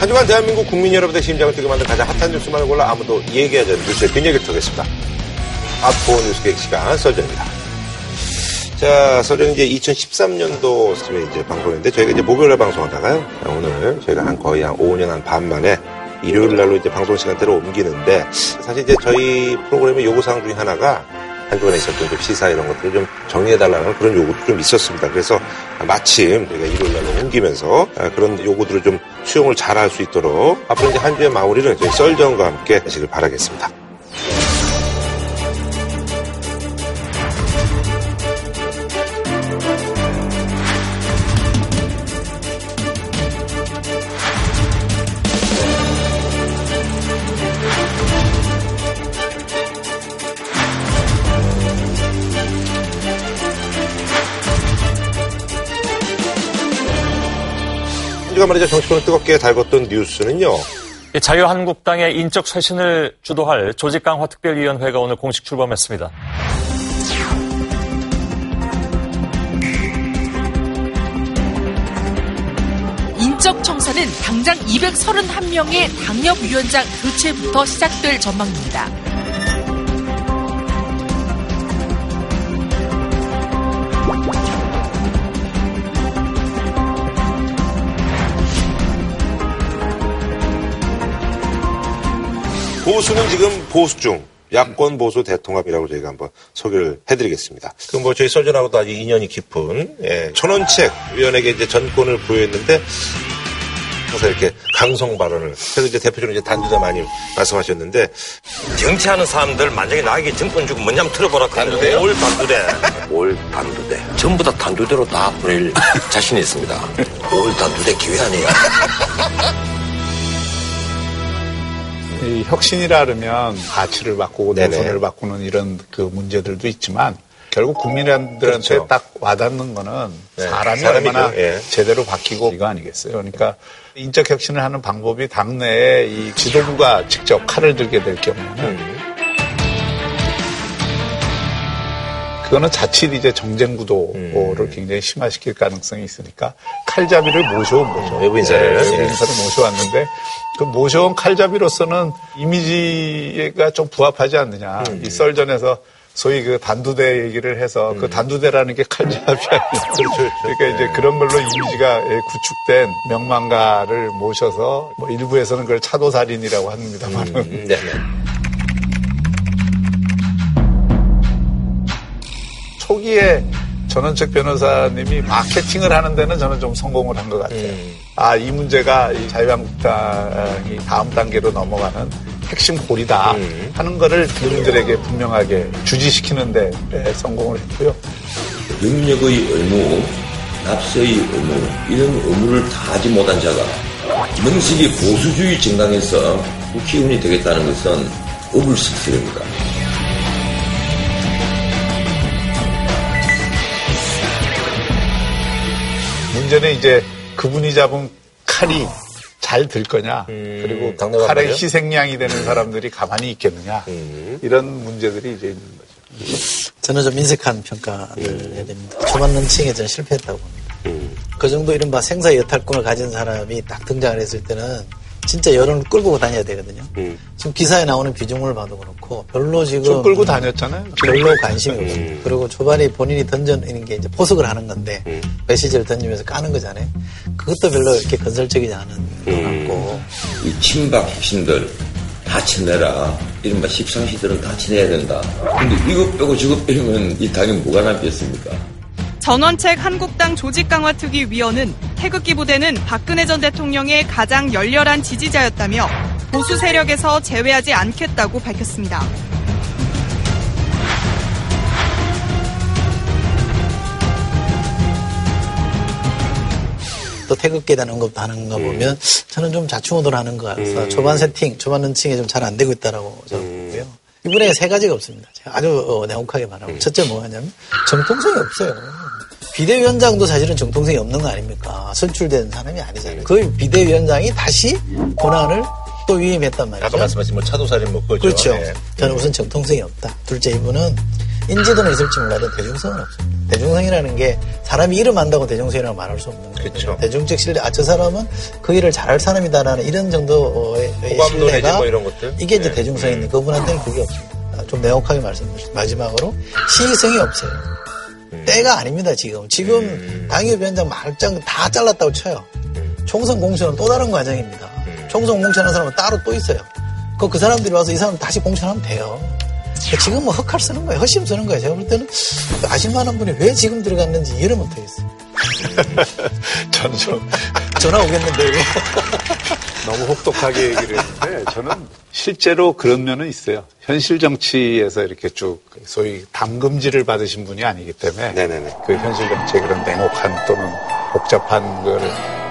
한 주간 대한민국 국민 여러분의 심장을 뛰게 만든 가장 핫한 뉴스만을 골라 아무도 얘기하지 않는 뉴스의 빈얘기를 털겠습니다. 아포 뉴스객 시간 설전입니다. 자, 설전 이제 2013년도 쯤에 이제 방송했는데 저희가 이제 목요일에 방송하다가요. 오늘 저희가 한 거의 한 5년 한 반 만에 일요일 날로 이제 방송 시간대로 옮기는데 사실 이제 저희 프로그램의 요구사항 중에 하나가 한주간에 있었던 좀 시사 이런 것들을 좀 정리해달라는 그런 요구도 좀 있었습니다. 그래서 마침 저희가 일요일 날로 옮기면서 그런 요구들을 좀 수용을 잘 할 수 있도록 앞으로 이제 한 주의 마무리를 저희 썰전과 함께 하시길 바라겠습니다. 우리가 말이죠 정치권을 뜨겁게 달궜던 뉴스는요. 자유한국당의 인적 쇄신을 주도할 조직 강화 특별위원회가 오늘 공식 출범했습니다. 인적 청사는 당장 231명의 당협위원장 교체부터 시작될 전망입니다. 보수는 지금 보수 중 야권 보수 대통합이라고 저희가 한번 소개를 해드리겠습니다. 그럼 뭐 저희 설전하고도 아주 인연이 깊은 예, 천원책 위원에게 이제 전권을 부여했는데 항상 이렇게 강성 발언을 그래서 이제 대표적으로 이제 단두대 많이 말씀하셨는데. 정치하는 사람들 만약에 나에게 정권 주고 뭐냐면 들어보라 단두대요? 올 단두대? 올 단두대? 전부 다 단두대로 다 보낼 자신이 있습니다. 올 단두대 기회 아니에요 이 혁신이라 그러면 가치를 바꾸고. 노선을 바꾸는 이런 그 문제들도 있지만 결국 국민들한테 그렇죠. 딱 와닿는 거는 네, 사람이 사람이죠. 얼마나 예. 제대로 바뀌고 이거 아니겠어요. 그러니까 인적 혁신을 하는 방법이 당내에 이 지도부가 직접 칼을 들게 될 경우는 음. 그거는 자칫 이제 정쟁 구도를 음. 굉장히 심화시킬 가능성이 있으니까 칼잡이를 모셔온 거죠. 외부 인사를. 네, 외부 예. 인사를 모셔왔는데 그 모셔온 칼잡이로서는 이미지가 좀 부합하지 않느냐. 음. 이 썰전에서 소위 그 단두대 얘기를 해서 그 단두대라는 게 칼잡이 아니에요. 음. 그렇죠, 그러니까 이제 그런 걸로 이미지가 예, 구축된 명망가를 모셔서 뭐 일부에서는 그걸 차도살인이라고 합니다만은 음, 네. 초기에 전원책 변호사님이 마케팅을 하는 데는 저는 좀 성공을 한 것 같아요. 음. 아, 이 문제가 이 자유한국당이 다음 단계로 넘어가는 핵심 골이다 음. 하는 거를 국민들에게 분명하게 주지시키는데 예, 성공을 했고요. 영역의 의무, 납세의 의무, 이런 의무를 다하지 못한 자가 명식이 보수주의 정당에서 국회의원이 되겠다는 것은 어불식설입니다. 문제는 이제 그분이 잡은 칼이 잘 들 거냐, 그리고 음, 칼의 말이죠? 희생양이 되는 사람들이 가만히 있겠느냐, 음. 이런 문제들이 이제 있는 거죠. 저는 좀 인색한 평가를 해야 됩니다. 초반 런칭에 저는 실패했다고 봅니다. 음. 그 정도 이른바 생사 여탈권을 가진 사람이 딱 등장을 했을 때는 진짜 여론을 끌고 다녀야 되거든요. 음. 지금 기사에 나오는 비중을 봐도 그렇고 별로 지금 좀 끌고 다녔잖아요. 별로 관심이 없어요. 음. 그리고 초반에 본인이 던져있는 게 이제 포석을 하는 건데 음. 메시지를 던지면서 까는 거잖아요. 그것도 별로 이렇게 건설적이지 않은 것 음. 같고 이 친박 핵심들 다 쳐내라. 이른바 십상시들은 다 쳐내야 된다. 근데 이것 빼고 저것 빼면 이 당이 뭐가 남겠습니까? 전원책 한국당 조직강화특위 위원은 태극기 부대는 박근혜 전 대통령의 가장 열렬한 지지자였다며 보수 세력에서 제외하지 않겠다고 밝혔습니다. 또 태극기에 대한 언급도 하는 거 보면 저는 좀 좌충우돌 하는 것 같아서 초반 세팅, 초반 런칭이 좀 잘 안 되고 있다라고 저는 보고요. 이번에 세 가지가 없습니다. 제가 아주 어, 냉혹하게 말하면 첫째 뭐냐면 정통성이 없어요. 비대위원장도 사실은 정통성이 없는 거 아닙니까? 선출된 사람이 아니잖아요. 그 비대위원장이 다시 권한을 또 위임했단 말이죠. 아까 말씀하신 뭐 차도살인 뭐 그거죠. 그렇죠. 예. 저는 우선 정통성이 없다. 둘째 이분은 인지도는 있을지 몰라도 대중성은 없습니다. 대중성이라는 게 사람이 이름 안다고 대중성이라고 말할 수 없는 거예요. 그쵸. 대중적 신뢰, 아, 저 사람은 그 일을 잘할 사람이다라는 이런 정도의 신뢰가 뭐 이런 것들? 이게 이제 네. 대중성인데 그분한테는 그게 없습니다. 좀 내혹하게 말씀드리죠. 마지막으로 시의성이 없어요. 음. 때가 아닙니다, 지금. 지금 당협위원장 말짱 다 잘랐다고 쳐요. 음. 총선 공천은 또 다른 과정입니다. 총선 공천하는 사람은 따로 또 있어요. 그, 그 사람들이 와서 이 사람 다시 공천하면 돼요. 지금 뭐 헛칼 쓰는 거예요. 헛심 쓰는 거예요. 제가 볼 때는 아실만한 분이 왜 지금 들어갔는지 이해를 못하겠어요. 저는 좀 전화 오겠는데, 이거. 너무 혹독하게 얘기를 했는데 저는 실제로 그런 면은 있어요. 현실 정치에서 이렇게 쭉 소위 담금질을 받으신 분이 아니기 때문에 네네네. 그 현실 정치의 그런 냉혹한 또는 복잡한 걸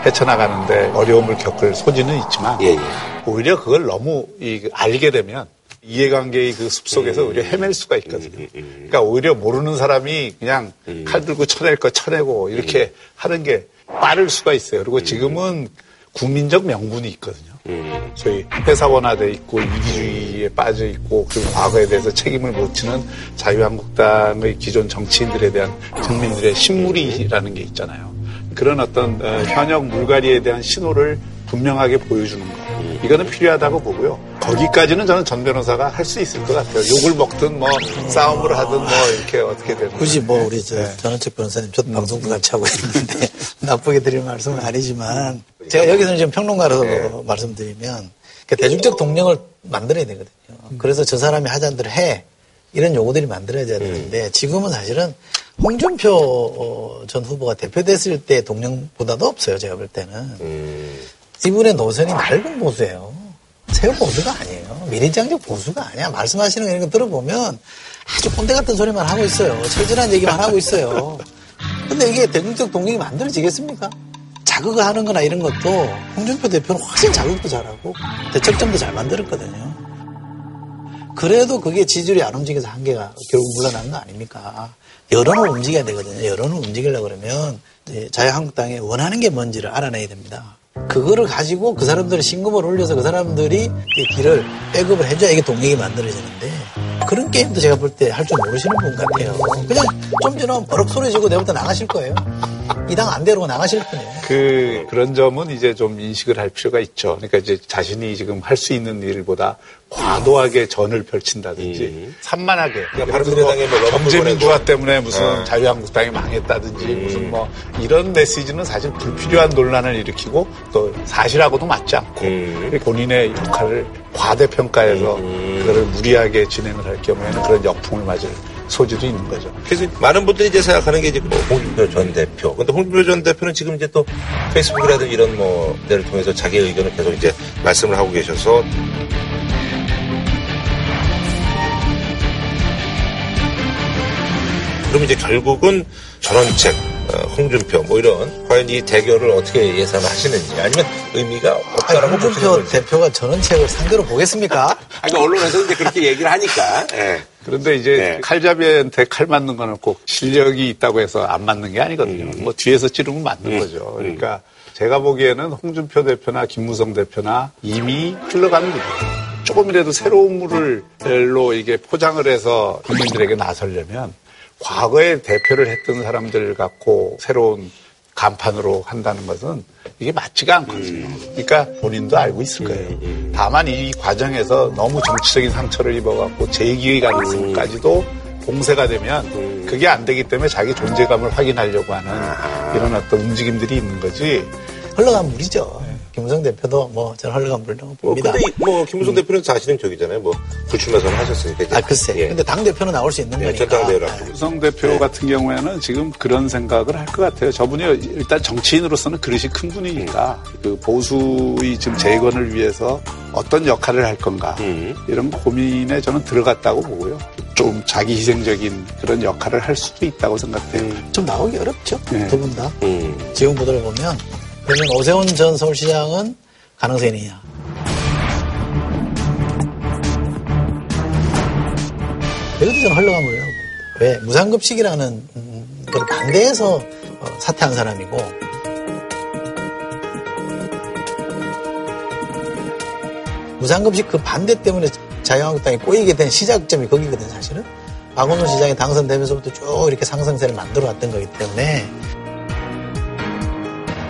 헤쳐나가는데 어려움을 겪을 소지는 있지만 예, 예. 오히려 그걸 너무 이 알게 되면 이해관계의 그 숲속에서 음. 오히려 헤맬 수가 있거든요. 그러니까 오히려 모르는 사람이 그냥 음. 칼 들고 쳐낼 거 쳐내고 이렇게 하는 게 빠를 수가 있어요. 음. 그리고 지금은 국민적 명분이 있거든요. 음. 소위 회사원화돼 있고 이기주의에 빠져 있고 그리고 과거에 대해서 책임을 못 지는 자유한국당의 기존 정치인들에 대한 국민들의 신물이라는 게 있잖아요. 그런 어떤 어, 현역 물갈이에 대한 신호를 분명하게 보여주는 거. 이거는 필요하다고 보고요. 거기까지는 저는 전 변호사가 할 수 있을 것 같아요. 욕을 먹든 뭐 싸움을 하든 뭐 이렇게 어떻게 되든. 굳이 뭐 우리 저 네. 전원책 변호사님 저도 방송도 같이 하고 있는데 나쁘게 드릴 말씀은 아니지만 제가 여기서는 지금 평론가로서 네. 말씀드리면 그 대중적 동력을 만들어야 되거든요. 그래서 저 사람이 하자는 대로 해 이런 요구들이 만들어져야 되는데 지금은 사실은 홍준표 어, 전 후보가 대표됐을 때 동력보다도 없어요. 제가 볼 때는 음. 이분의 노선이 낡은 보수예요. 새 보수가 아니에요. 미래장적 보수가 아니야. 말씀하시는 거 이런 거 들어보면 아주 꼰대 같은 소리만 하고 있어요. 철저한 얘기만 하고 있어요. 근데 이게 대중적 동력이 만들어지겠습니까? 자극을 하는 거나 이런 것도 홍준표 대표는 훨씬 자극도 잘하고 대척점도 잘 만들었거든요. 그래도 그게 지지율이 안 움직여서 한계가 결국 물러난 거 아닙니까? 여론을 움직여야 되거든요. 여론을 움직이려고 그러면 이제 자유한국당에 원하는 게 뭔지를 알아내야 됩니다. 그거를 가지고 그 사람들이 신금을 올려서 그 사람들이 이 길을 백업을 해줘야 이게 동력이 만들어지는데 그런 게임도 제가 볼 때 할 줄 모르시는 분 같아요. 그냥 좀 전에 버럭 소리 지고 내부터 나가실 거예요. 이당안 되고 나가실 뿐이에요. 그 그런 점은 이제 좀 인식을 할 필요가 있죠. 그러니까 이제 자신이 지금 할 수 있는 일보다 과도하게 전을 펼친다든지 음. 산만하게 그러니까 바른미래당에 뭐 러브콜 경제민주화. 때문에 무슨 어. 자유한국당이 망했다든지 음. 무슨 뭐 이런 메시지는 사실 불필요한 논란을 일으키고 또 사실하고도 맞지 않고 음. 본인의 역할을 과대평가해서 음. 그거를 무리하게 진행을 할 경우에는 그런 역풍을 맞을 소지도 있는 거죠. 그래서 많은 분들이 이제 생각하는 게 이제 뭐 홍준표 전 대표. 근데 홍준표 전 대표는 지금 이제 또 페이스북이라든 이런 뭐 데를 통해서 자기 의견을 계속 이제 말씀을 하고 계셔서 그럼 이제 결국은 전원책, 어, 홍준표 뭐 이런 과연 이 대결을 어떻게 예상하시는지 아니면 의미가 아니, 없다라고 보시는 홍준표. 대표가 전원책을 상대로 보겠습니까? 아니, 그러니까 언론에서 이제 그렇게 얘기를 하니까. 예. 그런데 이제 네. 칼잡이한테 칼 맞는 거는 꼭 실력이 있다고 해서 안 맞는 게 아니거든요. 음. 뭐 뒤에서 찌르면 맞는 거죠. 그러니까 제가 보기에는 홍준표 대표나 김무성 대표나 이미 흘러가는 거죠. 조금이라도 새로운 물을로 이게 포장을 해서 국민들에게 나서려면 과거에 대표를 했던 사람들 갖고 새로운 간판으로 한다는 것은 이게 맞지가 않거든요. 그러니까 본인도 알고 있을 거예요. 다만 이 과정에서 너무 정치적인 상처를 입어갖고 재기의 가능성까지도 공세가 되면 그게 안 되기 때문에 자기 존재감을 확인하려고 하는 이런 어떤 움직임들이 있는 거지. 흘러간 물이죠. 김무성 대표도 뭐 저는 물이라고 뭐, 봅니다. 근데 이- 뭐, 김무성 대표는 사실은 저기잖아요. 뭐, 불출마 선언하셨으니까. 이제. 아 글쎄. 예. 근데 당 대표는 나올 수 있는 예, 거니까. 전당대회를 앞두고. 우성 대표 같은 경우에는 지금 그런 생각을 할 것 같아요. 저분이 일단 정치인으로서는 그릇이 큰 분이니까 그 보수의 지금 재건을 위해서 어떤 역할을 할 건가 음. 이런 고민에 저는 들어갔다고 보고요. 좀 자기 희생적인 그런 역할을 할 수도 있다고 생각돼요. 좀 나오기 어렵죠. 네. 두분 다. 음. 지금 보도를 보면 그러면 오세훈 전 서울시장은 가능성이 있느냐. 여기도 저는 흘러간 봅니다. 왜? 무상급식이라는 음, 걸 반대해서 어, 사퇴한 사람이고 무상급식 그 반대 때문에 자유한국당이 꼬이게 된 시작점이 거기거든 사실은. 박원순 시장이 당선되면서부터 쭉 이렇게 상승세를 만들어 왔던 거기 때문에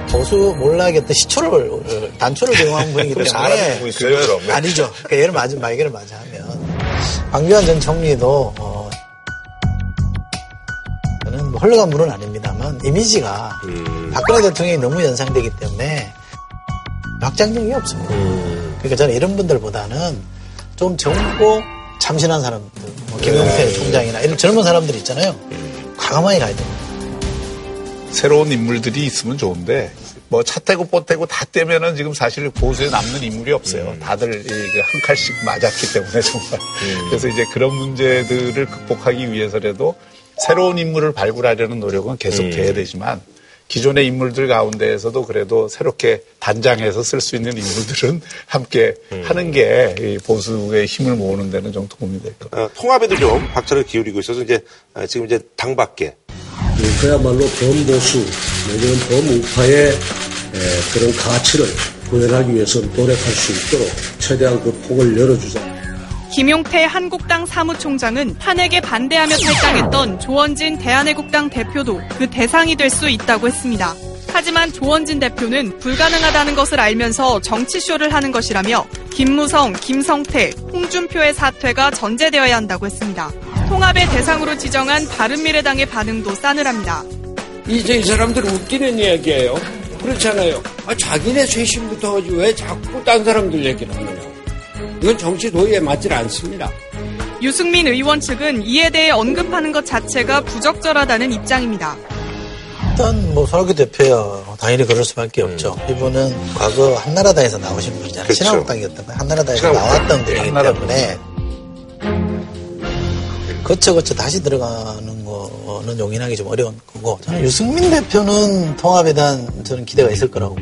보수 몰락의 어떤 시초를 어, 단초를 제공한 분이기 때문에 그럼. 네. 아니죠. 그러니까 맞은 말개를 맞아 하면 황교안 전 총리도 어, 저는 뭐 흘러간 물은 아닙니다만 이미지가 음. 박근혜 대통령이 너무 연상되기 때문에 확장력이 없습니다. 음. 그러니까 저는 이런 분들보다는 좀 젊고 참신한 사람들, 뭐 김용태 네. 총장이나 이런 젊은 사람들 있잖아요. 음. 과감하게 가야 됩니다. 새로운 인물들이 있으면 좋은데 뭐 차 떼고 뽀 떼고 다 떼면은 지금 사실 보수에 남는 인물이 없어요. 다들 이그 한 칼씩 맞았기 때문에 정말. 그래서 이제 그런 문제들을 극복하기 위해서라도 새로운 인물을 발굴하려는 노력은 계속해야 되지만 기존의 인물들 가운데에서도 그래도 새롭게 단장해서 쓸 수 있는 인물들은 함께 하는 게이 보수의 힘을 모으는 데는 좀 도움이 될 것 같아요. 어, 통합에도 좀 박차를 기울이고 있어서 이제 어, 지금 이제 당 밖에 그야말로 범보수 내지는 범우파의 에, 그런 가치를 구현하기 위해서 노력할 수 있도록 최대한 그 폭을 열어주자. 김용태 한국당 사무총장은 탄핵에 반대하며 탈당했던 조원진 대한애국당 대표도 그 대상이 될 수 있다고 했습니다. 하지만 조원진 대표는 불가능하다는 것을 알면서 정치쇼를 하는 것이라며 김무성, 김성태, 홍준표의 사퇴가 전제되어야 한다고 했습니다. 통합의 대상으로 지정한 바른미래당의 반응도 싸늘합니다. 이제 이 사람들은 웃기는 이야기예요. 그렇잖아요. 아, 자기네 쇄신부터 하지 왜 자꾸 딴 사람들 얘기를 하느냐. 이건 정치 도의에 맞질 않습니다. 유승민 의원 측은 이에 대해 언급하는 것 자체가 부적절하다는 입장입니다. 일단 뭐 손학규 대표야 당연히 그럴 수밖에 없죠. 이분은 과거 한나라당에서 나오신 분이잖아요. 그렇죠. 신한국당이었던 거예요. 한나라당에서 신한국당. 나왔던 분이기 한나라당. 때문에 거쳐 거쳐 다시 들어가는 거는 용인하기 좀 어려운 거고 저는 유승민 대표는 통합에 대한 저는 기대가 있을 거라고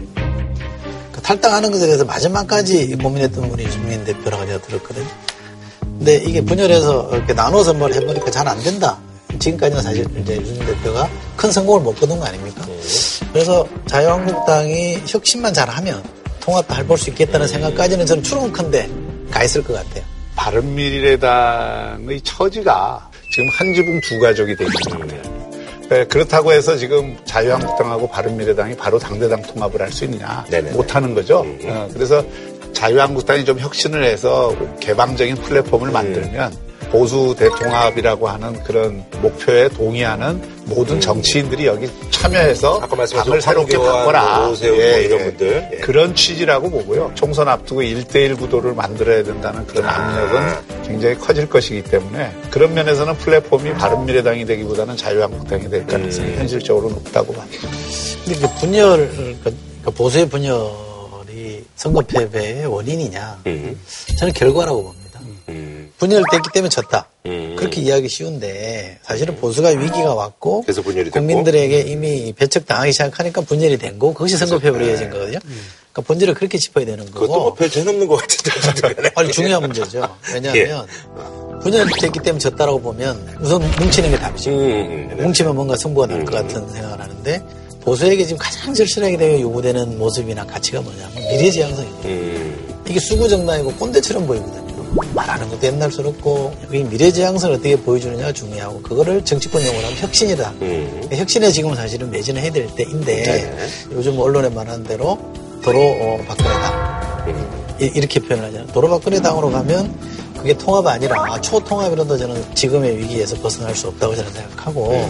그 탈당하는 것에 대해서 마지막까지 고민했던 분이 유승민 대표라고 제가 들었거든요. 근데 이게 분열해서 이렇게 나눠서 뭘 해보니까 잘 안 된다. 지금까지는 사실 이제 유승민 대표가 큰 성공을 못 거둔 거 아닙니까? 그래서 자유한국당이 혁신만 잘하면 통합도 해볼 수 있겠다는 생각까지는 저는 추론 큰데 가 있을 것 같아요. 바른미래당의 처지가 지금 한 지붕 두 가족이 것 같아요. 네, 그렇다고 해서 지금 자유한국당하고 바른미래당이 바로 당대당 통합을 할 수 있느냐? 네네네. 못하는 거죠. 어, 그래서 자유한국당이 좀 혁신을 해서 개방적인 플랫폼을 만들면 보수 대통합이라고 하는 그런 목표에 동의하는 모든 정치인들이 여기 참여해서 아까 당을 새롭게 바꿔라. 오세훈 뭐 이런 분들. 예. 그런 취지라고 보고요. 총선 앞두고 1대1 구도를 만들어야 된다는 그런 아. 압력은 굉장히 커질 것이기 때문에 그런 면에서는 플랫폼이 바른미래당이 되기보다는 자유한국당이 될 가능성이 음. 현실적으로 높다고 봅니다. 근데 그 분열, 그러니까 보수의 분열이 선거 패배의 원인이냐? 음. 저는 결과라고 봅니다. 음. 분열됐기 때문에 졌다. 음. 그렇게 이해하기 쉬운데 사실은 보수가 위기가 왔고 그래서 분열이 됐고. 국민들에게 이미 배척당하기 시작하니까 분열이 된 거고 그것이 선거 패배로 이어진 거거든요. 그러니까 본질을 그렇게 짚어야 되는 그것도 뭐 거고 별 재능없는 것 같은데. 아주 중요한 문제죠. 왜냐하면 분열됐기 때문에 졌다라고 보면 우선 뭉치는 게 답이죠. 음, 음. 뭉치면 뭔가 승부가 날 것 같은 생각을 하는데 보수에게 지금 가장 절실하게 되어 요구되는 모습이나 가치가 뭐냐면 미래지향성입니다. 음. 이게 수구정당이고 꼰대처럼 보이거든요. 말하는 것도 옛날스럽고 이 미래지향성을 어떻게 보여주느냐가 중요하고 그거를 정치권 용어로 하면 혁신이다. 음. 혁신에 지금 사실은 매진을 해야 될 때인데 네. 요즘 언론에 말하는 대로 도로 어, 박근혜당 이- 이렇게 표현하잖아요. 도로 박근혜 당으로 가면 그게 통합이 아니라 초통합이라도 저는 지금의 위기에서 벗어날 수 없다고 저는 생각하고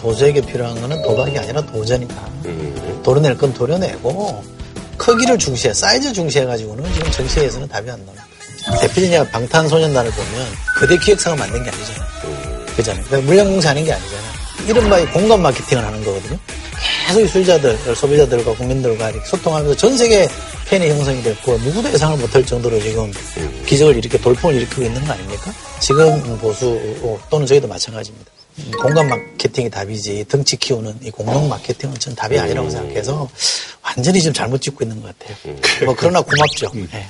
보수에게 필요한 거는 도박이 아니라 도전이다. 음. 도려낼 건 도려내고 크기를 중시해 사이즈 중시해가지고는 지금 정치에서는 답이 안 나옵니다. 대표님이 방탄소년단을 보면 그대 기획사가 만든 게 아니잖아요. 그잖아요. 그러니까 물량 공사 하는 게 아니잖아요. 이른바 이 공감 마케팅을 하는 거거든요. 계속 이 소비자들, 소비자들과 국민들과 소통하면서 전 세계 팬이 형성이 됐고 누구도 예상을 못할 정도로 지금 기적을 이렇게 돌풍을 일으키고 있는 거 아닙니까? 지금 보수 또는 저희도 마찬가지입니다. 음, 공감 마케팅이 답이지 등치 키우는 이 공동 마케팅은 전 답이 아니라고 생각해서 완전히 지금 잘못 찍고 있는 것 같아요. 뭐 그러나 고맙죠. 네.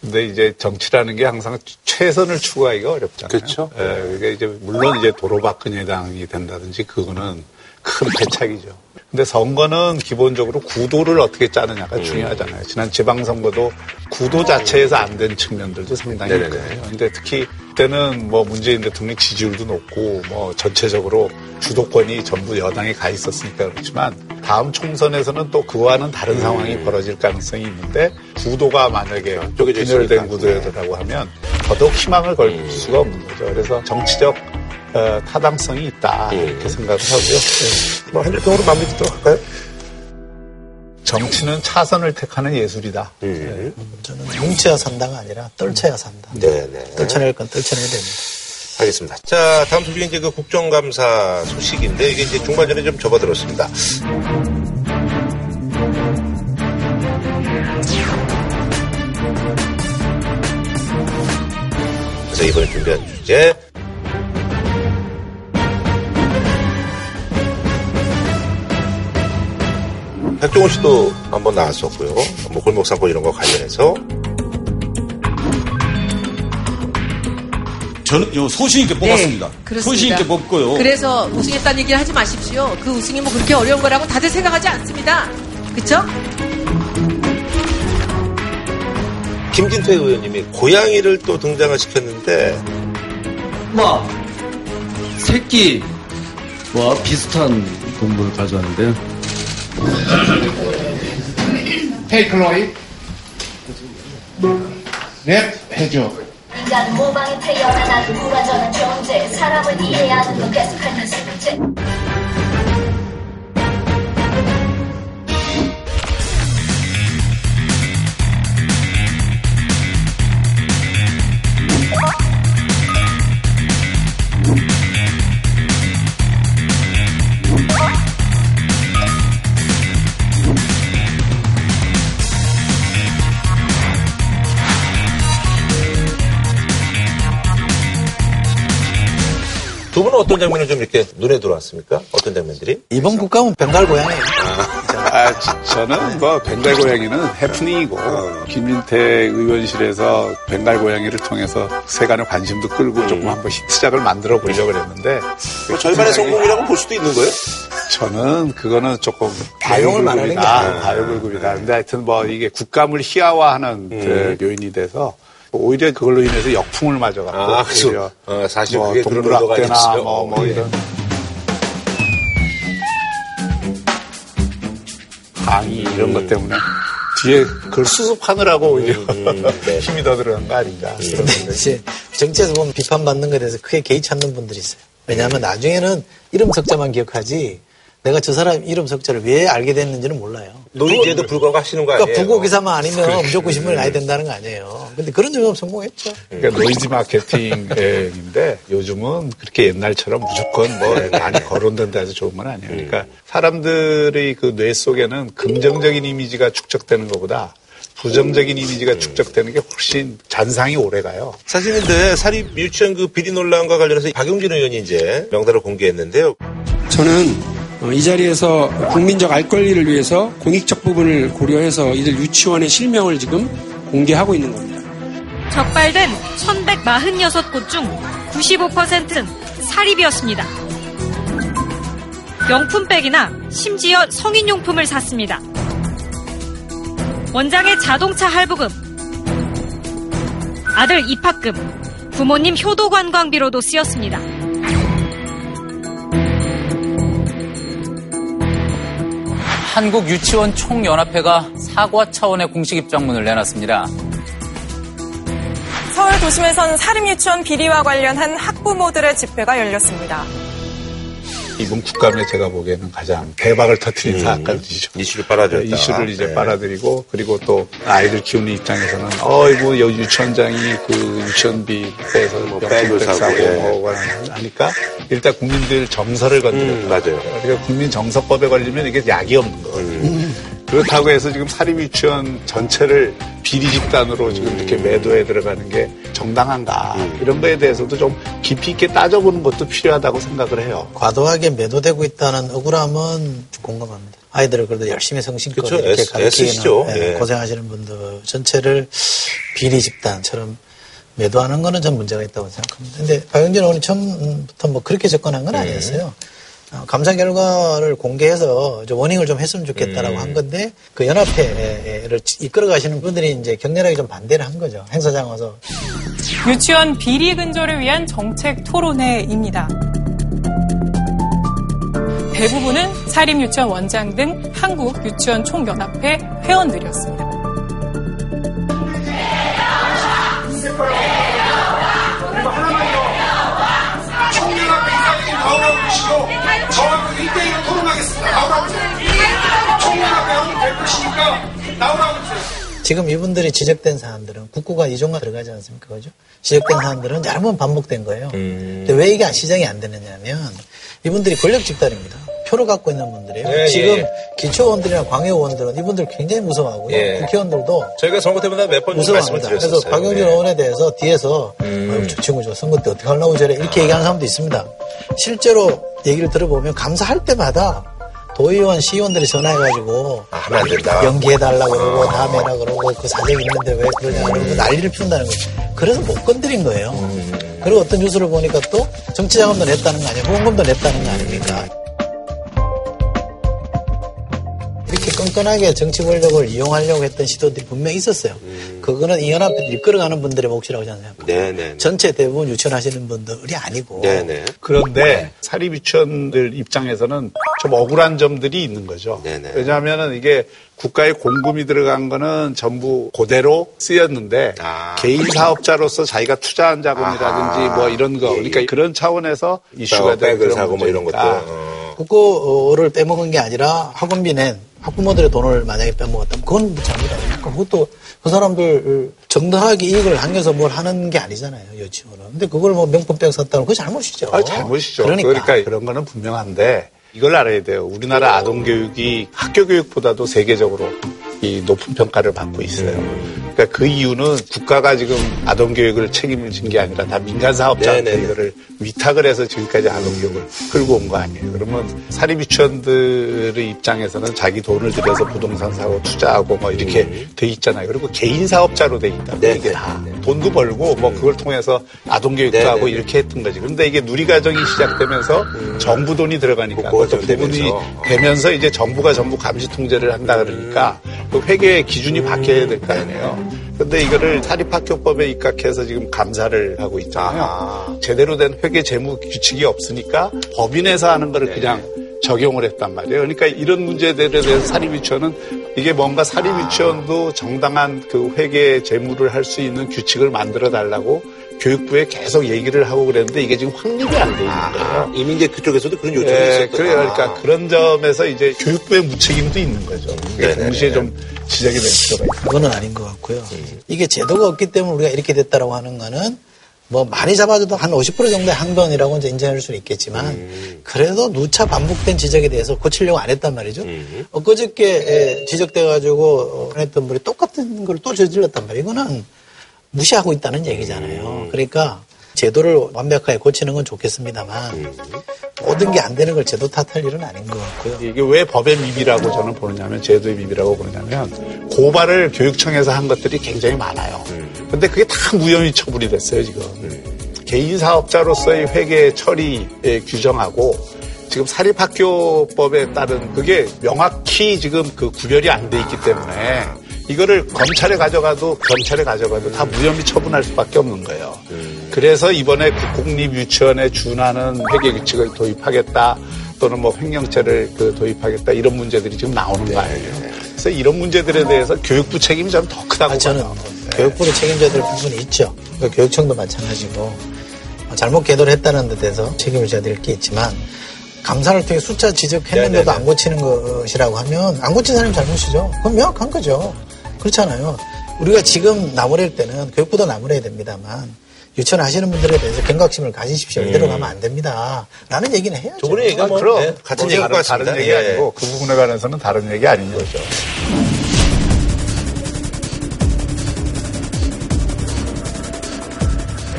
근데 이제 정치라는 게 항상 최선을 추구하기가 어렵잖아요. 그렇죠. 예, 그러니까 이제 물론 이제 도로박근혜 당이 된다든지 그거는 큰 패착이죠. 근데 선거는 기본적으로 구도를 어떻게 짜느냐가 음. 중요하잖아요. 지난 지방선거도 구도 자체에서 안 된 측면들도 상당히 네네네. 있거든요. 근데 특히 그때는 뭐 문재인 대통령 지지율도 높고 뭐 전체적으로 주도권이 전부 여당에 가 있었으니까 그렇지만 다음 총선에서는 또 그와는 다른 상황이 벌어질 가능성이 있는데 구도가 만약에 균열된 있으니까. 구도라고 하면 더더욱 희망을 걸 수가 없는 거죠. 그래서 정치적 어, 타당성이 있다 이렇게 생각을 하고요. 네. 뭐, 한줄 평으로 마무리 짓도록 할까요? 정치는 차선을 택하는 예술이다. 음. 저는 뭉쳐야 산다가 아니라 떨쳐야 산다. 네네. 떨쳐낼 건 떨쳐내야 됩니다. 알겠습니다. 자, 다음 소식은 이제 그 국정감사 소식인데 이게 이제 중반전에 좀 접어들었습니다. 그래서 이번에 준비한 주제 백종원 씨도 한번 나왔었고요. 뭐 골목 사건 이런 거 관련해서 저는 요 소신 있게 뽑았습니다. 네, 그렇습니다. 소신 있게 뽑고요. 그래서 우승했다는 얘기를 하지 마십시오. 그 우승이 뭐 그렇게 어려운 거라고 다들 생각하지 않습니다. 그쵸? 김진태 의원님이 고양이를 또 등장을 시켰는데 마 새끼 와 비슷한 동물을 가져왔는데요. 테이클로이 랩 해줘. 인간 모방에 태어난 무관전한 존재. 사람을 이해하는 건 계속하는 숙제 어떤 장면이 좀 이렇게 눈에 들어왔습니까? 어떤 장면들이? 이번 국감은 벵갈 고양이에요. 아, 지- 저는 뭐 벵갈 고양이는 해프닝이고 김민태 의원실에서 벵갈 고양이를 통해서 세간의 관심도 끌고 조금 한번 히트작을 만들어 보려고 그랬는데 뭐 절반의 성공이라고 볼 수도 있는 거예요? 저는 그거는 조금 내용을 말하는 게. 아니에요. 가요불급이다. 근데 하여튼 뭐 이게 국감을 희화화하는 그 요인이 돼서 오히려 그걸로 인해서 역풍을 맞아갖고 아, 그죠. 오히려 어, 사실 뭐 동물학대나. 뭐, 뭐 예. 이런 항의 이런 것 때문에 뒤에 그걸 수습하느라고 오히려 네. 힘이 더 들어간 거 아닌가 그런 생각이 이제 정치에서 보면 비판받는 것에 대해서 크게 개의치 않는 분들이 있어요. 왜냐하면 나중에는 이름 석자만 기억하지 내가 저 사람 이름 석자를 왜 알게 됐는지는 몰라요. 노이즈에도 불구하고 하시는 거 아니에요? 그러니까 부고 기사만 아니면 무조건 신문에 나야 된다는 거 아니에요. 근데 그런 점은 성공했죠. 그러니까 노이즈 마케팅인데 요즘은 그렇게 옛날처럼 무조건 뭐 많이 거론된다 해서 좋은 건 아니에요. 그러니까 사람들의 그 뇌 속에는 긍정적인 이미지가 축적되는 것보다 부정적인 이미지가 축적되는 게 훨씬 잔상이 오래 가요. 사실인데 사립 유치원 그 비리 논란과 관련해서 박용진 의원이 이제 명단을 공개했는데요. 저는 어, 이 자리에서 국민적 알 권리를 위해서 공익적 부분을 고려해서 이들 유치원의 실명을 지금 공개하고 있는 겁니다. 적발된 1146곳 중 95%는 사립이었습니다. 명품백이나 심지어 성인용품을 샀습니다. 원장의 자동차 할부금, 아들 입학금, 부모님 효도 관광비로도 쓰였습니다. 한국 유치원 총연합회가 사과 차원의 공식 입장문을 내놨습니다. 서울 도심에선 사립 유치원 비리와 관련한 학부모들의 집회가 열렸습니다. 이번 국감에 제가 보기에는 가장 대박을 터트린 사건이죠. 이슈를 빨아들였다. 네, 이슈를 이제 네. 빨아들이고 그리고 또 아이들 키우는 입장에서는 어이구 여 유치원장이 그 유치원비 빼서 뭐 백을 사고, 사고 예. 뭐 하니까 일단 국민들 정서를 건드렸다. 음, 맞아요. 그러니까 국민 정서법에 걸리면 이게 약이 없는 거예요. 음. 그렇다고 해서 지금 사립 유치원 전체를 비리 집단으로 지금 이렇게 음. 매도해 들어가는 게 정당한가 이런 거에 대해서도 좀 깊이 있게 따져보는 것도 필요하다고 생각을 해요. 과도하게 매도되고 있다는 억울함은 공감합니다. 아이들을 그래도 열심히 성심껏 그쵸, 이렇게 애쓰- 가르치는. 예, 예. 고생하시는 분들 전체를 비리 집단처럼 매도하는 거는 전 문제가 있다고 생각합니다. 근데 박영진 의원이 처음부터 뭐 그렇게 접근한 건 아니었어요. 어, 감사 결과를 공개해서 좀 워닝을 좀 했으면 좋겠다라고 음. 한 건데 그 연합회를 이끌어 가시는 분들이 이제 격렬하게 좀 반대를 한 거죠. 행사장 와서 유치원 비리 근절을 위한 정책 토론회입니다. 대부분은 사립유치원 원장 등 한국유치원 총연합회 회원들이었습니다. 저하고 1대1로 토론하겠습니다. 나오라고 주세요. 총연합 회원 대표시니까 나오라고 주세요. 지금 이분들이 지적된 사안들은 국고가 이종가 들어가지 않습니까? 그죠? 지적된 사안들은 여러 번 반복된 거예요. 근데 왜 이게 시정이 안 되느냐면 이분들이 권력 집단입니다. 표를 갖고 있는 분들이에요. 예, 지금 예, 예. 기초원들이나 광역원들은 이분들 굉장히 무서워하고요. 예. 국회의원들도 저희가 선거 때마다 몇번 무서워합니다. 그래서 박용진 네. 의원에 대해서 뒤에서 아유, 저 친구 저 선거 때 어떻게 하려고 저래 이렇게 얘기하는 사람도 있습니다. 실제로 얘기를 들어보면 감사할 때마다 도의원, 시의원들이 전화해가지고 아, 하면 안 된다. 연기해달라고 그러고 다음에 해라 그러고 그 사정이 있는데 왜 그러냐 그러고 난리를 피운다는 거죠. 그래서 못 건드린 거예요. 그리고 어떤 뉴스를 보니까 또 정치자금도 냈다는 거 아니에요. 후원금도 냈다는 거 아닙니까? 끈끈하게 정치 권력을 이용하려고 했던 시도들이 분명히 있었어요. 그거는 이 연합회를 이끌어가는 분들의 몫이라고 저는 생각합니다. 네네. 전체 대부분 유치원하시는 분들이 아니고 네네. 그런데 사립유치원들 입장에서는 좀 억울한 점들이 있는 거죠. 왜냐하면 이게 국가의 공금이 들어간 거는 전부 그대로 쓰였는데 아. 개인 사업자로서 자기가 투자한 자금이라든지 뭐 이런 거 그러니까 그런 차원에서 이슈가 되는 백을 그런 사고 뭐 이런 것도. 어. 국고를 빼먹은 게 아니라 학원비 낸 학부모들의 돈을 만약에 빼먹었다면 그건 잘못 아닙니까? 그것도 그 사람들 정당하게 이익을 향해서 뭘 하는 게 아니잖아요, 유치원은. 근데 그걸 뭐 명품백 샀다면 그거 잘못이죠. 아, 잘못이죠. 그러니까. 그러니까. 그런 거는 분명한데 이걸 알아야 돼요. 우리나라 아동 교육이 학교 교육보다도 세계적으로 이 높은 평가를 받고 있어요. 그러니까 그 이유는 국가가 지금 아동 교육을 책임을 진 게 아니라 다 민간 사업자한테 네네네. 이거를 위탁을 해서 지금까지 아동 교육을 끌고 온 거 아니에요. 그러면 사립 유치원들의 입장에서는 자기 돈을 들여서 부동산 사고 투자하고 뭐 이렇게 돼 있잖아요. 그리고 개인 사업자로 돼 있다. 네, 이게 다 돈도 벌고 뭐 그걸 통해서 아동 교육도 네네. 하고 이렇게 했던 거지. 그런데 이게 누리과정이 시작되면서 정부 돈이 들어가니까 좀 부분이 되면서. 이제 정부가 전부 감시 통제를 한다 그러니까 그 회계 기준이 바뀌어야 될 거 아니에요. 근데 이거를 사립학교법에 입각해서 지금 감사를 하고 있잖아요. 제대로 된 회계 재무 규칙이 없으니까 법인에서 하는 거를 그냥 적용을 했단 말이에요. 그러니까 이런 문제들에 대해서 사립유치원은 이게 뭔가 사립유치원도 정당한 그 회계 재무를 할 수 있는 규칙을 만들어 달라고 교육부에 계속 얘기를 하고 그랬는데 이게 지금 확립이 안 돼 있는 거예요. 이미 이제 그쪽에서도 그런 요청이 예, 있었던 그래요. 그러니까 그런 점에서 이제 교육부의 무책임도 있는 거죠. 그게. 동시에 좀 지적이 될 필요가 있다. 그거는 아닌 것 같고요. 이게 제도가 없기 때문에 우리가 이렇게 됐다라고 하는 거는 뭐 많이 잡아줘도 한 50% 정도의 항변이라고 이제 인정할 수는 있겠지만 그래도 누차 반복된 지적에 대해서 고치려고 안 했단 말이죠. 엊그저께 에, 지적돼가지고 했던 분이 똑같은 걸 또 저질렀단 말이에요. 이거는 무시하고 있다는 얘기잖아요. 그러니까 제도를 완벽하게 고치는 건 좋겠습니다만 모든 게 안 되는 걸 제도 탓할 일은 아닌 것 같고요. 이게 왜 법의 미비라고 저는 보느냐면 제도의 미비라고 보느냐면 고발을 교육청에서 한 것들이 굉장히 많아요. 근데 그게 다 무혐의 처분이 됐어요 지금. 개인 사업자로서의 회계 처리에 규정하고 지금 사립학교법에 따른 그게 명확히 지금 그 구별이 안 돼 있기 때문에 이거를 검찰에 가져가도 경찰에 가져가도 다 무혐의 처분할 수밖에 없는 거예요. 그래서 이번에 국공립유치원에 준하는 회계 규칙을 도입하겠다 또는 뭐 횡령죄를 그 도입하겠다 이런 문제들이 지금 나오는 거 아니에요. 그래서 이런 문제들에 대해서 교육부 책임이 좀 더 크다고 아, 저는. 교육부를 책임져야 될 부분이 있죠. 그러니까 교육청도 마찬가지고 어, 잘못 계도를 했다는 데 대해서 책임을 져야 될 게 있지만 감사를 통해 숫자 지적했는데도 안 고치는 것이라고 하면 안 고친 사람이 잘못이죠. 그건 명확한 거죠. 그렇잖아요. 우리가 지금 나무랄 때는 교육부도 나무래야 됩니다만 유치원 하시는 분들에 대해서 경각심을 가지십시오. 이대로 가면 안 됩니다. 라는 얘기는 해야죠. 두 분의 얘기가 뭐, 그럼 네, 같은 뭐 얘기일 것 다른, 얘기 예. 아니고 그 부분에 관해서는 다른 얘기 아닌 거죠.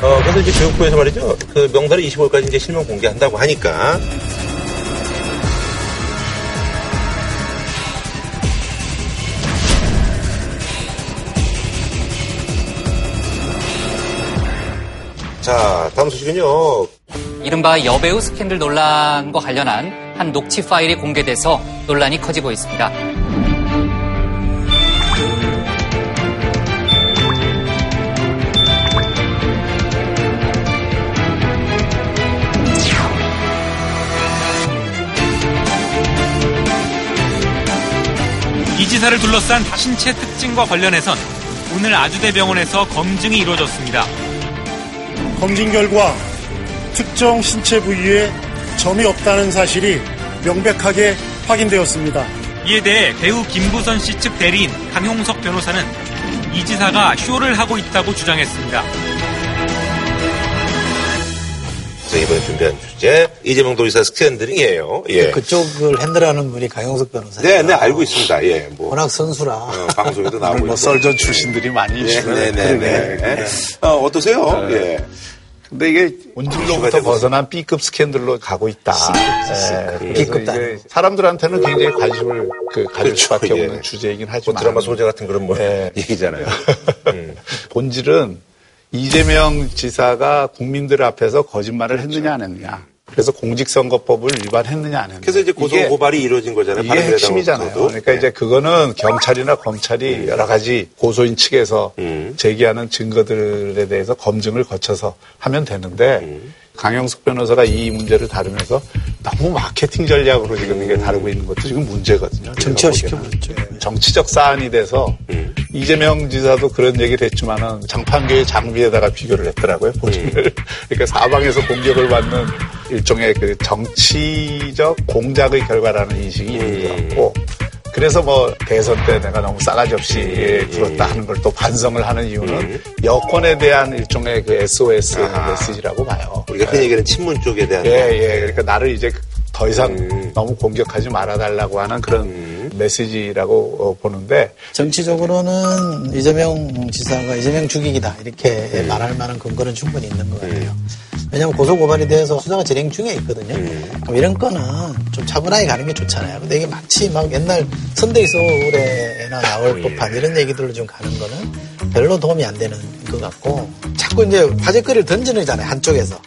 어, 그래서 이제 교육부에서 말이죠. 그 명단을 25일까지 이제 실명 공개한다고 하니까. 자, 다음 소식은요. 이른바 여배우 스캔들 논란과 관련한 한 녹취 파일이 공개돼서 논란이 커지고 있습니다. 이 지사를 둘러싼 신체 특징과 관련해선 오늘 아주대병원에서 검증이 이루어졌습니다. 검진 결과 특정 신체 부위에 점이 없다는 사실이 명백하게 확인되었습니다. 이에 대해 배우 김부선 씨 측 대리인 강용석 변호사는 이 지사가 쇼를 하고 있다고 주장했습니다. 자, 이번에 준비한 주제 이재명 도지사 스캔들이에요. 예. 그쪽을 핸들하는 분이 강영석 변호사. 네, 네, 알고 있습니다. 예, 뭐. 워낙 선수라. 어, 방송에도 나오고 뭐. 썰전 출신들이 많이 네, 있어요. 네, 네, 네. 어, 어떠세요? 네. 예. 근데 이게 본질로부터 벗어난 B급 스캔들로 가고 있다. 예, 그래서 B급 이게 사람들한테는 굉장히 관심을 그 가질 그렇죠, 수밖에 예. 없는 주제이긴 뭐 하지만 드라마 소재 같은 그런 뭐 예. 얘기잖아요. 음. 본질은 이재명 지사가 국민들 앞에서 거짓말을 했느냐 안 했느냐. 그래서 공직선거법을 위반했느냐 안 했느냐. 그래서 이제 고소 고발이 이루어진 거잖아요. 이게. 핵심이잖아요. 그러니까 이제 그거는 경찰이나 검찰이 여러 가지 고소인 측에서 제기하는 증거들에 대해서 검증을 거쳐서 하면 되는데 강영숙 변호사가 이 문제를 다루면서 너무 마케팅 전략으로 지금 이게 다루고 있는 것도 지금 문제거든요. 정치화 제가 보기에는. 정치적 사안이 돼서 이재명 지사도 그런 얘기를 했지만은 장판교의 장비에다가 비교를 했더라고요. 본인을. 그러니까 사방에서 공격을 받는 일종의 그 정치적 공작의 결과라는 인식이 있는 것 같고 그래서 뭐 대선 때 내가 너무 싸가지 없이 굴었다 하는 걸 또 반성을 하는 이유는 여권에 대한 일종의 그 SOS 메시지라고 봐요. 우리가 흔히 얘기하는 친문 쪽에 대한. 예, 예. 그러니까 나를 이제 더 이상 너무 공격하지 말아달라고 하는 그런 메시지라고 어, 보는데 정치적으로는 이재명 지사가 이재명 죽이기다. 이렇게 말할 만한 근거는 충분히 있는 것 같아요. 왜냐하면 고소고발이 돼서 수사가 진행 중에 있거든요. 그럼 이런 거는 좀 차분하게 가는 게 좋잖아요. 근데 이게 마치 막 옛날 선대위 서울에나 나올 법한 이런 얘기들로 좀 가는 거는 별로 도움이 안 되는 것 같고 자꾸 이제 화제거리를 던지는 잖아요 한쪽에서.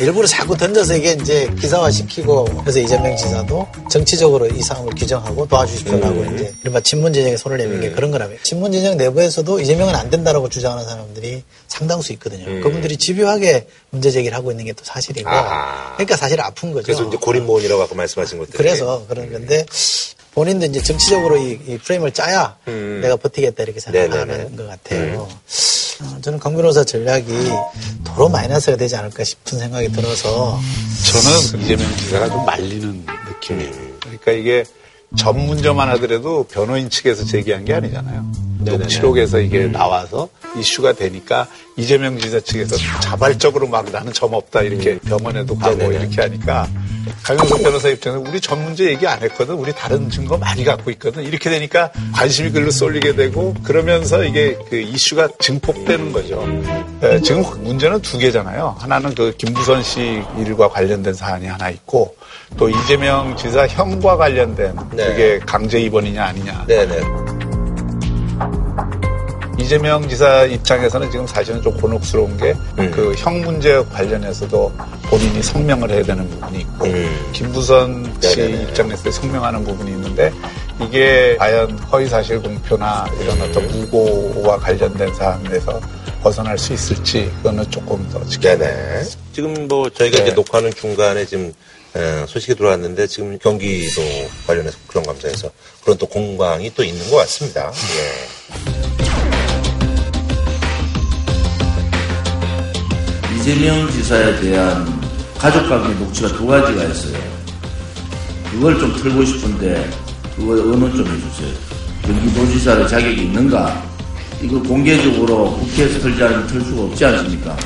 일부러 자꾸 던져서 이게 이제 기사화 시키고 그래서 이재명 지사도 정치적으로 이 상황을 규정하고 도와주십시오 라고 이제 이른바 친문 진영에 손을 내민 게 그런 거라며 친문 진영 내부에서도 이재명은 안 된다라고 주장하는 사람들이 상당수 있거든요. 음. 그분들이 집요하게 문제 제기를 하고 있는 게 또 사실이고 아하. 그러니까 사실 아픈 거죠. 그래서 이제 고립모원이라고 아까 말씀하신 것들. 그래서 그런 건데 본인도 이제 정치적으로 이, 이 프레임을 짜야 내가 버티겠다 이렇게 생각하는 네네네. 것 같아요. 어, 저는 강 변호사 전략이 도로 마이너스가 되지 않을까 싶은 생각이 들어서 저는 이재명 지사가 좀 말리는 느낌이에요. 그러니까 이게 전문점만 하더라도 변호인 측에서 제기한 게 아니잖아요. 녹취록에서 이게 나와서 이슈가 되니까 이재명 지사 측에서 자발적으로 막 나는 점 없다 이렇게 병원에도 가고 이렇게 하니까 강영석 변호사 입장에서 우리 전 문제 얘기 안 했거든. 우리 다른 증거 많이 갖고 있거든. 이렇게 되니까 관심이 글로 쏠리게 되고 그러면서 이게 그 이슈가 증폭되는 거죠. 에, 지금 문제는 두 개잖아요. 하나는 그 김부선 씨 일과 관련된 사안이 하나 있고 또 이재명 지사 형과 관련된 그게 강제 입원이냐 아니냐. 네네. 이재명 지사 입장에서는 지금 사실은 좀 곤혹스러운 게 그형 문제 관련해서도 본인이 성명을 해야 되는 부분이 있고 김부선 씨 네네네. 입장에서 성명하는 부분이 있는데 이게 과연 허위사실 공표나 이런 어떤 무고와 관련된 사안에서 벗어날 수 있을지 그거는 조금 더 지켜야. 지금 뭐 저희가 네. 이제 녹화하는 중간에 지금 에, 소식이 들어왔는데 지금 경기도 관련해서 그런 감사해서 그런 또 공방이 또 있는 것 같습니다. 예. 이재명 지사에 대한 가족 관계 녹취가 두 가지가 있어요. 그걸 좀 틀고 싶은데 그거 의논 좀 해주세요. 경기도지사의 자격이 있는가? 이거 공개적으로 국회에서 틀지 않으면 틀 수가 없지 않습니까?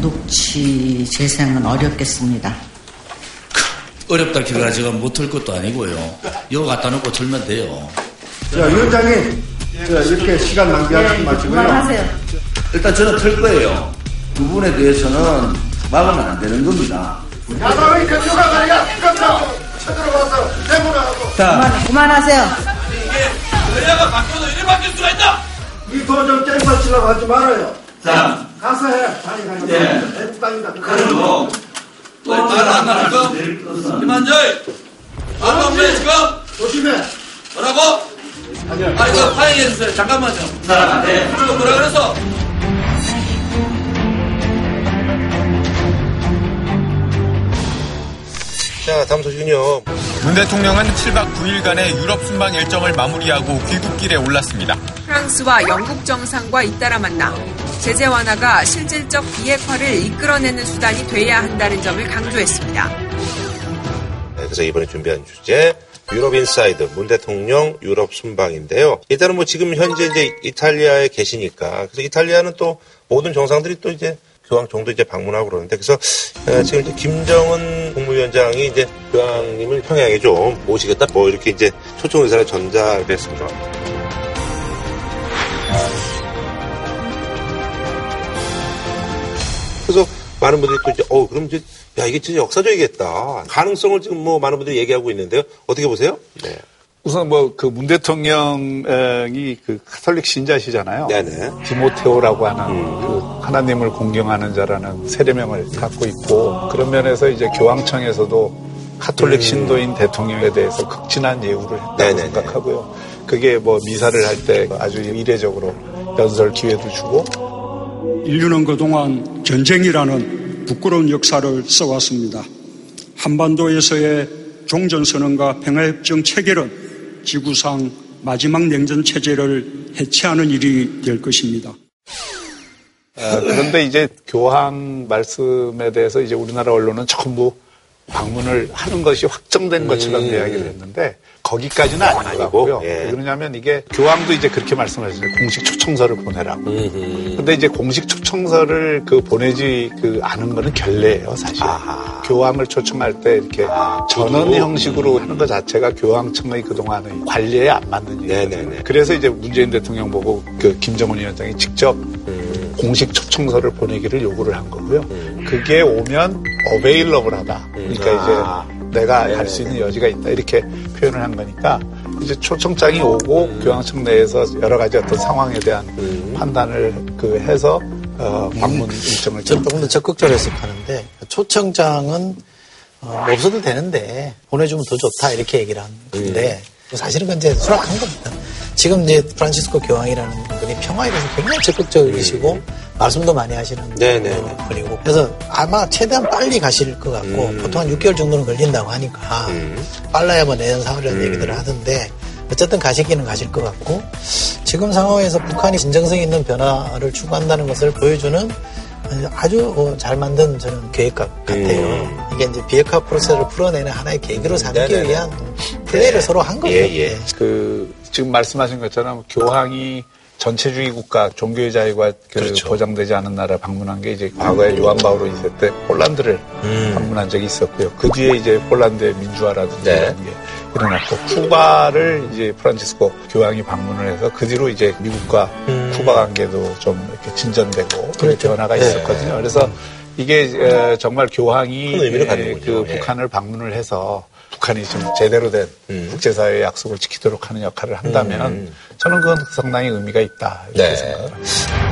녹취 재생은 어렵겠습니다. 어렵다 기가 제가 못 틀 것도 아니고요. 이거 갖다 놓고 틀면 돼요. 자, 위원장님, 자, 이렇게 시간 낭비하지 마시고요. 일단 저는 틀 거예요. 그 부분에 대해서는 막으면 안 되는 겁니다. 야당의 대표가 아니라 끝나고 쳐들어가서 내보내라고. 자, 그만하세요. 여야가 바뀌어도 이래 바뀔 수가 있다. 이 도전 깽판 치려고 하지 말아요. 자, 가서 해. 아니, 아니. 네. 내 땅이다. 그럼 또 말안 나니까 김한절 왜 지금 조심해. 뭐라고? 아 이거 파행해 주세요 잠깐만요 네. 뭐라 그랬어? 자, 다음 소식은요. 문 대통령은 7박 9일간의 유럽 순방 일정을 마무리하고 귀국길에 올랐습니다. 프랑스와 영국 정상과 잇따라 만나 제재 완화가 실질적 비핵화를 이끌어내는 수단이 돼야 한다는 점을 강조했습니다. 네, 그래서 이번에 준비한 주제 유럽 inside 문 대통령 유럽 순방인데요. 일단은 뭐 지금 현재 이제 이탈리아에 계시니까 그래서 이탈리아는 또 모든 정상들이 또 이제 교황 정도 이제 방문하고 그러는데 그래서 에, 지금 이제 김정은 국무위원장이 이제 교황님을 평양에 좀 모시겠다 뭐 이렇게 이제 초청 의사를 전달했습니다. 그래서 많은 분들이 또 이제 어 그럼 이제 야 이게 진짜 역사적이겠다 가능성을 지금 뭐 많은 분들이 얘기하고 있는데요 어떻게 보세요? 네. 우선 뭐 그 문 대통령이 그 카톨릭 신자시잖아요. 네네. 디모테오라고 하는 그 하나님을 공경하는 자라는 세례명을 갖고 있고 그런 면에서 이제 교황청에서도 카톨릭 음. 신도인 대통령에 대해서 극진한 예우를 했다고 네네네. 생각하고요. 그게 뭐 미사를 할 때 아주 이례적으로 연설 기회도 주고 인류는 그동안 전쟁이라는 부끄러운 역사를 써왔습니다. 한반도에서의 종전선언과 평화협정 체결은 지구상 마지막 냉전 체제를 해체하는 일이 될 것입니다. 어, 그런데 이제 교황 말씀에 대해서 이제 우리나라 언론은 전부 방문을 하는 것이 확정된 것처럼 이야기를 했는데 거기까지는 것 같고요. 왜 그러냐면 이게 교황도 이제 그렇게 말씀하셨어요. 공식 초청서를 보내라고. 근데 이제 공식 초청서를 그 보내지 그 않은 거는 결례예요, 사실. 교황을 초청할 때 이렇게 전원 형식으로 하는 것 자체가 교황청의 그동안의 관리에 안 맞는 일이에요. 그래서 이제 문재인 대통령 보고 그 김정은 위원장이 직접 공식 초청서를 보내기를 요구를 한 거고요. 그게 오면 어베일러블하다. 그러니까 이제 내가 갈 수 있는 여지가 있다. 이렇게 표현을 한 거니까 이제 초청장이 오고 교황청 내에서 여러 가지 어떤 상황에 대한 판단을 그 해서 어, 방문 일정을 저는 조금 더 적극적으로 해석하는데 초청장은 어, 뭐 없어도 되는데 보내주면 더 좋다. 이렇게 얘기를 한 건데 사실은 그건 이제 수락한 겁니다. 지금 이제 프란치스코 교황이라는 분이 평화에 대해서 굉장히 적극적이시고 말씀도 많이 하시는 네네. 분이고 그래서 아마 최대한 빨리 가실 것 같고 보통 한 6개월 정도는 걸린다고 하니까 빨라야 뭐 내년 4월이라는 얘기들을 하던데 어쨌든 가시기는 가실 것 같고 지금 상황에서 북한이 진정성 있는 변화를 추구한다는 것을 보여주는 아주 어, 잘 만든 저는 계획 같- 같아요. 이게 이제 비핵화 프로세스를 풀어내는 하나의 계기로 삼기 네네네. 위한 플레이를 서로 한 거죠. 예. 그 지금 말씀하신 것처럼 교황이 전체주의 국가 종교의 자유가 그 보장되지 않은 나라 방문한 게 이제 과거에 요한 바오로 2세 때 폴란드를 방문한 적이 있었고요. 그 뒤에 이제 폴란드의 민주화라든지 네. 이런 게 일어났고 쿠바를 이제 프란치스코 교황이 방문을 해서 그 뒤로 이제 미국과 쿠바 관계도 좀 이렇게 진전되고 그런 변화가 네. 있었거든요. 그래서 이게 에, 정말 교황이. 그 예. 북한을 방문을 해서 북한이 좀 제대로 된 국제사회의 약속을 지키도록 하는 역할을 한다면 음. 저는 그건 상당히 의미가 있다 이렇게 네. 생각을 합니다.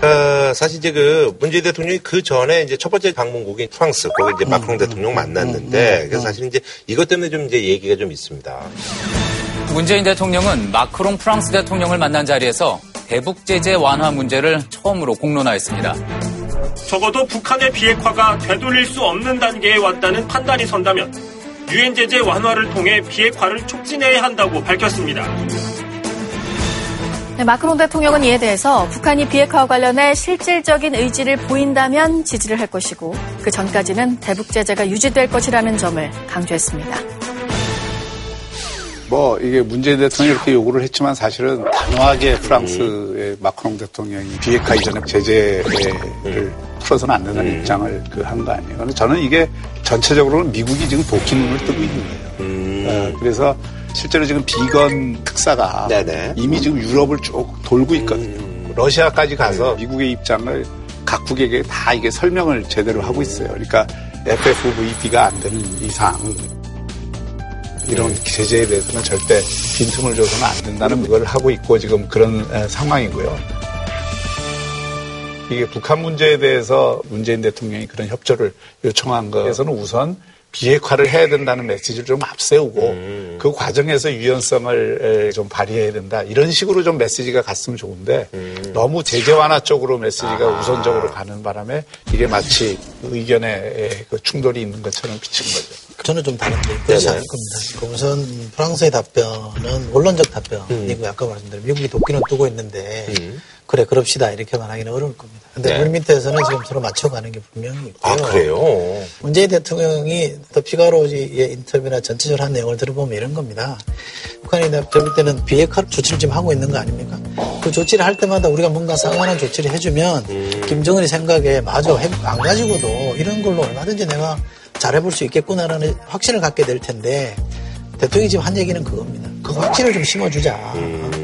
어, 사실 이제 그 문재인 대통령이 그 전에 이제 첫 번째 방문국인 프랑스 거기 이제 마크롱 대통령 만났는데 그래서 사실 이제 이것 때문에 좀 이제 얘기가 좀 있습니다. 문재인 대통령은 마크롱 프랑스 대통령을 만난 자리에서 대북 제재 완화 문제를 처음으로 공론화했습니다. 적어도 북한의 비핵화가 되돌릴 수 없는 단계에 왔다는 판단이 선다면 유엔 제재 완화를 통해 비핵화를 촉진해야 한다고 밝혔습니다. 네, 마크롱 대통령은 이에 대해서 북한이 비핵화와 관련해 실질적인 의지를 보인다면 지지를 할 것이고 그 전까지는 대북 제재가 유지될 것이라는 점을 강조했습니다. 뭐 이게 문재인 대통령이 이렇게 요구를 했지만 사실은 단호하게 프랑스의 마크롱 대통령이 비핵화 이전에 제재를 풀어서는 안 된다는 입장을 그 한 거 아니에요. 저는 이게 전체적으로는 미국이 지금 도끼 눈을 뜨고 있는 거예요. 어, 그래서 실제로 지금 비건 특사가 이미 지금 유럽을 쭉 돌고 있거든요. 러시아까지 가서 미국의 입장을 각국에게 다 이게 설명을 제대로 하고 있어요. 그러니까 FFVP가 안 되는 이상 이런 제재에 대해서는 절대 빈틈을 줘서는 안 된다는 걸 하고 있고 지금 그런 에, 상황이고요. 이게 북한 문제에 대해서 문재인 대통령이 그런 협조를 요청한 것에서는 우선 비핵화를 해야 된다는 메시지를 좀 앞세우고 그 과정에서 유연성을 좀 발휘해야 된다. 이런 식으로 좀 메시지가 갔으면 좋은데 너무 제재 완화 쪽으로 메시지가 우선적으로 가는 바람에 이게 마치 의견의 그 충돌이 있는 것처럼 비친 거죠. 저는 좀 다른데 그렇지 않을 겁니다. 그 우선 프랑스의 답변은 원론적 답변이고 아까 말씀드린 미국이 도끼는 뜨고 있는데 그래 그럽시다 이렇게만 하기는 어려울 겁니다. 근데 네. 우리 밑에서는 지금 서로 맞춰가는 게 분명히 있고요. 아, 그래요? 문재인 대통령이 더 피가로의 인터뷰나 전체적으로 한 내용을 들어보면 이런 겁니다. 북한이 볼 때는 비핵화 조치를 지금 하고 있는 거 아닙니까? 그 조치를 할 때마다 우리가 뭔가 상관한 조치를 해주면 김정은이 생각에 맞아 핵안 가지고도 이런 걸로 얼마든지 내가 잘해볼 수 있겠구나라는 확신을 갖게 될 텐데 대통령이 지금 한 얘기는 그겁니다. 그 확신을 좀 심어주자.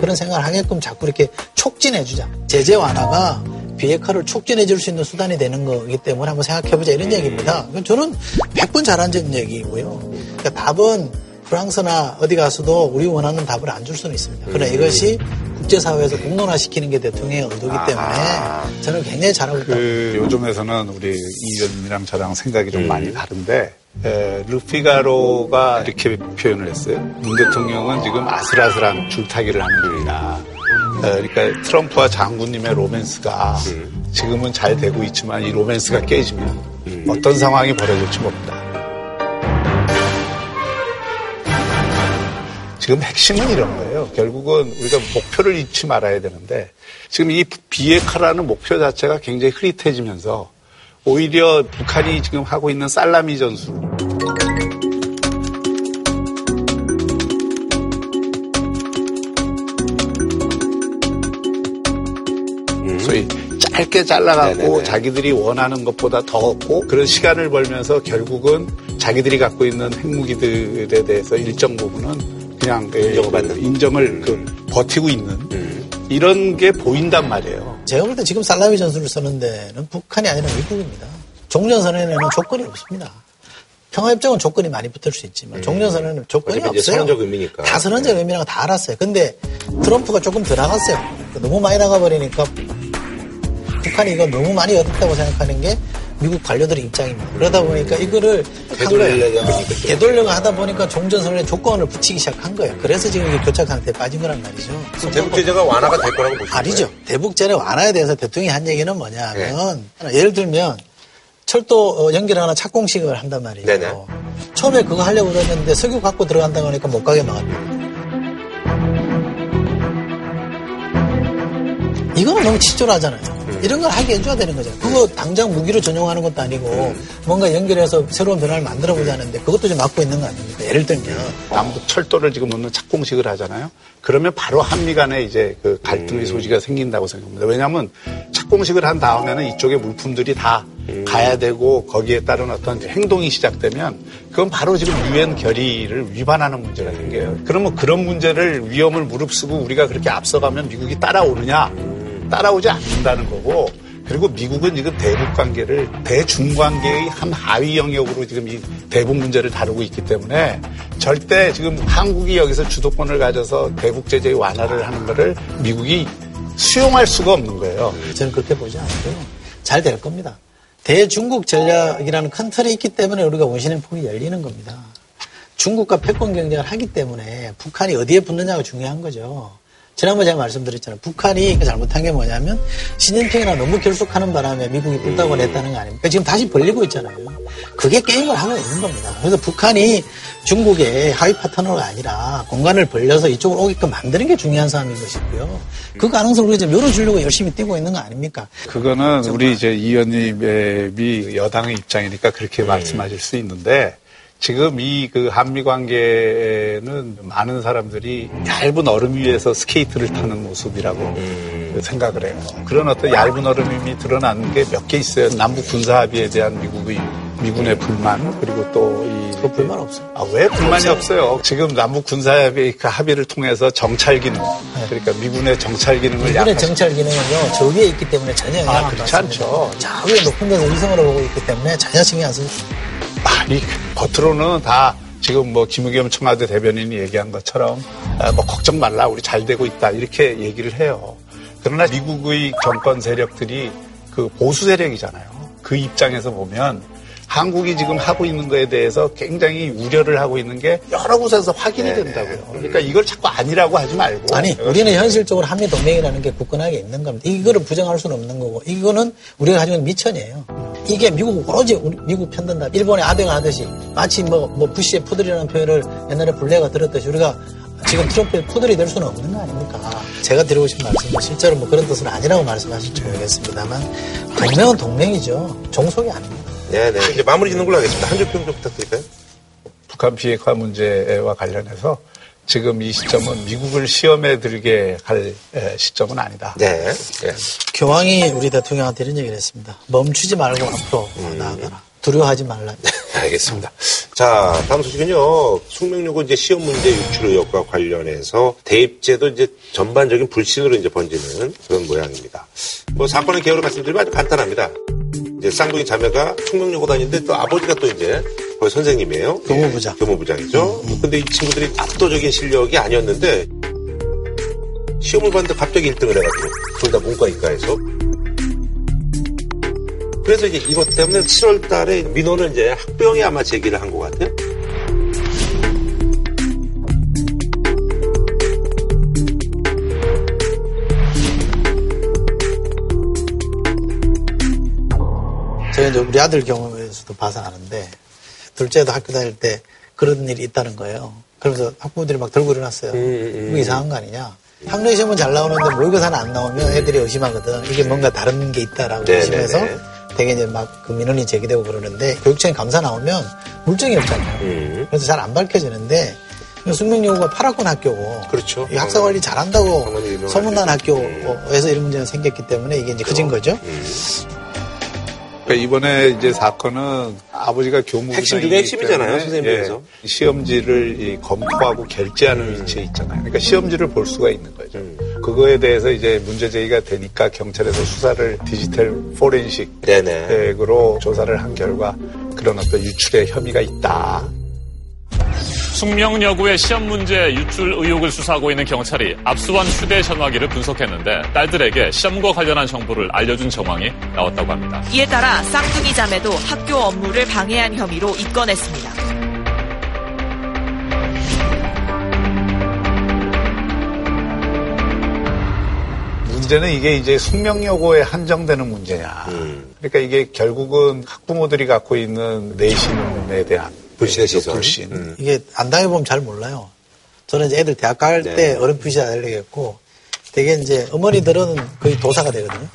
그런 생각을 하게끔 자꾸 이렇게 촉진해주자. 제재 완화가 비핵화를 촉진해줄 수 있는 수단이 되는 거기 때문에 한번 생각해보자 이런 얘기입니다. 저는 100번 잘한 얘기고요. 그러니까 답은 프랑스나 어디 가서도 우리 원하는 답을 안 줄 수는 있습니다. 그러나 이것이 국제사회에서 공론화시키는 게 대통령의 의도기 때문에 저는 굉장히 잘하고 있다고 그 요즘에서는 우리 이 의원님이랑 저랑 생각이 좀 많이 다른데 에, 르피가로가 이렇게 표현을 했어요. 문 대통령은 지금 아슬아슬한 줄타기를 하는 중이다. 에, 그러니까 트럼프와 장군님의 로맨스가 지금은 잘 되고 있지만 이 로맨스가 깨지면 어떤 상황이 벌어질지 모른다. 지금 핵심은 이런 거예요. 결국은 우리가 목표를 잃지 말아야 되는데 지금 이 비핵화라는 목표 자체가 굉장히 흐릿해지면서 오히려 북한이 지금 하고 있는 살라미 전술 소위 짧게 잘라갖고 네네네. 자기들이 원하는 것보다 더 얻고 그런 시간을 벌면서 결국은 자기들이 갖고 있는 핵무기들에 대해서 일정 부분은 그냥 인정받는 인정을 그 버티고 있는 이런 게 보인단 말이에요. 제가 볼 때 지금 살라미 전술을 쓰는 데는 북한이 아니라 미국입니다. 종전선언에는 조건이 없습니다. 평화협정은 조건이 많이 붙을 수 있지만 종전선언에는 조건이 어차피 이제 없어요. 선언적 의미니까. 다 선언적 의미라는 거다 알았어요. 근데 트럼프가 조금 더 나갔어요. 너무 많이 나가버리니까 북한이 이거 너무 많이 얻었다고 생각하는 게 미국 관료들의 입장입니다. 그러다 보니까 이거를. 되돌려고 하다 보니까 종전선언에 조건을 붙이기 시작한 거예요. 그래서 지금 이게 교착 상태에 빠진 거란 말이죠. 대북 제재가 완화가 될 거라고 보시는 아니죠. 대북 제재 완화에 대해서 대통령이 한 얘기는 뭐냐 하면 네. 예를 들면 철도 어, 연결하는 착공식을 한단 말이에요. 네네. 처음에 그거 하려고 그랬는데 석유 갖고 들어간다고 하니까 못 가게 막았다. 이거는 너무 치졸하잖아요. 이런 걸 하게 해줘야 되는 거죠. 그거 당장 무기로 전용하는 것도 아니고 뭔가 연결해서 새로운 변화를 만들어 보자는데 그것도 좀 막고 있는 거 아닙니까? 예를 들면 남북 철도를 지금 놓는 착공식을 하잖아요. 그러면 바로 한미 간에 이제 그 갈등의 소지가 생긴다고 생각합니다. 왜냐하면 착공식을 한 다음에는 이쪽에 물품들이 다 가야 되고 거기에 따른 어떤 행동이 시작되면 그건 바로 지금 유엔 결의를 위반하는 문제가 생겨요. 그러면 그런 문제를 위험을 무릅쓰고 우리가 그렇게 앞서가면 미국이 따라오느냐? 따라오지 않는다는 거고 그리고 미국은 지금 대북 관계를 대중 관계의 한 하위 영역으로 지금 이 대북 문제를 다루고 있기 때문에 절대 지금 한국이 여기서 주도권을 가져서 대북 제재 완화를 하는 거를 미국이 수용할 수가 없는 거예요. 저는 그렇게 보지 않고요. 잘 될 겁니다. 대중국 전략이라는 큰 틀이 있기 때문에 우리가 원신의 폭이 열리는 겁니다. 중국과 패권 경쟁을 하기 때문에 북한이 어디에 붙느냐가 중요한 거죠. 지난번에 제가 말씀드렸잖아요. 북한이 그 잘못한 게 뭐냐면 시진핑이랑 너무 결속하는 바람에 미국이 불닭을 했다는 거 아닙니까? 지금 다시 벌리고 있잖아요. 그게 게임을 하고 있는 겁니다. 그래서 북한이 중국의 하위 파트너가 아니라 공간을 벌려서 이쪽으로 오게끔 만드는 게 중요한 사안인 것이고요. 그 가능성을 우리가 지금 열어주려고 열심히 뛰고 있는 거 아닙니까? 그거는 우리 이제 이 의원님의 여당의 입장이니까 그렇게 말씀하실 수 있는데 지금 이 그 한미 관계는 많은 사람들이 얇은 얼음 위에서 스케이트를 타는 모습이라고 생각을 해요. 그런 어떤 얇은 얼음이 드러나는 게 몇 개 있어요. 남북 군사 합의에 대한 미국의 미군의 불만 그리고 또이 불만 없어요. 아, 왜 불만이 없어요? 지금 남북 군사 합의 그 합의를 통해서 정찰 기능 그러니까 미군의 정찰 기능을 미군의 약화 정찰 기능은요, 저 위에 있기 때문에 전혀 영향 아, 안 그렇지. 않죠. 저 위에 높은 데서 위성으로 보고 있기 때문에 전혀 신경 안 씁니다. 아니 겉으로는 다 지금 뭐 김의겸 청와대 대변인이 얘기한 것처럼 아, 뭐 걱정 말라 우리 잘 되고 있다 이렇게 얘기를 해요. 그러나 미국의 정권 세력들이 그 보수 세력이잖아요. 그 입장에서 보면 한국이 지금 하고 있는 거에 대해서 굉장히 우려를 하고 있는 게 여러 곳에서 확인이 된다고요. 그러니까 이걸 자꾸 아니라고 하지 말고 아니, 우리는 현실적으로 한미 동맹이라는 게 굳건하게 있는 겁니다. 이거를 부정할 수는 없는 거고, 이거는 우리가 가지고 있는 미천이에요. 이게 미국 오로지 우리 미국 편든다. 일본의 아베가 하듯이 마치 뭐, 뭐 부시의 푸들이라는 표현을 옛날에 블레가 들었듯이 우리가 지금 트럼프의 푸들이 될 수는 없는 거 아닙니까? 제가 드리고 싶은 말씀은 실제로 뭐 그런 뜻은 아니라고 말씀하실지 모르겠습니다만 동맹은 동맹이죠. 종속이 아닙니다. 네 네. 이제 마무리 짓는 걸로 하겠습니다. 한줄 평좀 부탁드릴까요? 북한 비핵화 문제와 관련해서 지금 이 시점은 미국을 시험에 들게 할 에, 시점은 아니다. 네. 교황이 우리 대통령한테 이런 얘기를 했습니다. 멈추지 말고 앞으로 나아가라. 두려워하지 말라. 알겠습니다. 자, 다음 소식은요. 숙명여고 이제 시험 문제 유출 의혹과 관련해서 대입제도 이제 전반적인 불신으로 이제 번지는 그런 모양입니다. 뭐 사건의 개요를 말씀드리면 아주 간단합니다. 이제 쌍둥이 자매가 숙명여고 다니는데 또 아버지가 또 이제 거기 선생님이에요. 교무부장. 예, 교무부장이죠. 근데 이 친구들이 압도적인 실력이 아니었는데 시험을 봤는데 갑자기 1등을 해가지고 둘 다 문과이과에서 그래서 이제 이것 때문에 7월 달에 민원을 이제 학병이 아마 제기를 한 것 같아요. 제가 이제 우리 아들 경우에서도 봐서 아는데 둘째도 학교 다닐 때 그런 일이 있다는 거예요. 그러면서 학부모들이 막 들고 일어났어요. 이거 이상한 거 아니냐. 학력 시험은 잘 나오는데 모의고사는 안 나오면 애들이 의심하거든. 이게 뭔가 다른 게 있다라고 네네네. 의심해서 되게 이제 막 그 민원이 제기되고 그러는데 교육청에 감사 나오면 물증이 없잖아요. 음. 그래서 잘 안 밝혀지는데 숙명여고가 8학군 학교고 그렇죠. 이 학사 관리 잘한다고 유명한 소문난 학교죠. 학교에서 이런 문제가 생겼기 때문에 이게 이제 커진 거죠. 그러니까 이번에 이제 사건은 아버지가 교무부장이기 핵심 중에 핵심이잖아요, 때문에, 선생님 입장에서. 예, 시험지를 이 검토하고 결제하는 위치에 있잖아요. 그러니까 시험지를 볼 수가 있는 거죠. 그거에 대해서 이제 문제 제기가 되니까 경찰에서 수사를 디지털 포렌식으로 조사를 한 결과 그런 어떤 유출의 혐의가 있다. 숙명여고의 시험 문제 유출 의혹을 수사하고 있는 경찰이 압수한 휴대 전화기를 분석했는데 딸들에게 시험과 관련한 정보를 알려준 정황이 나왔다고 합니다. 이에 따라 쌍둥이 자매도 학교 업무를 방해한 혐의로 입건했습니다. 문제는 이게 이제 숙명여고에 한정되는 문제냐. 그러니까 이게 결국은 학부모들이 갖고 있는 내신에 대한 불신의 시선. 불신. 이게 안 당해보면 잘 몰라요. 저는 이제 애들 대학 갈때 네. 어렴풋이 알려겠고 되게 이제 어머니들은 거의 도사가 되거든요.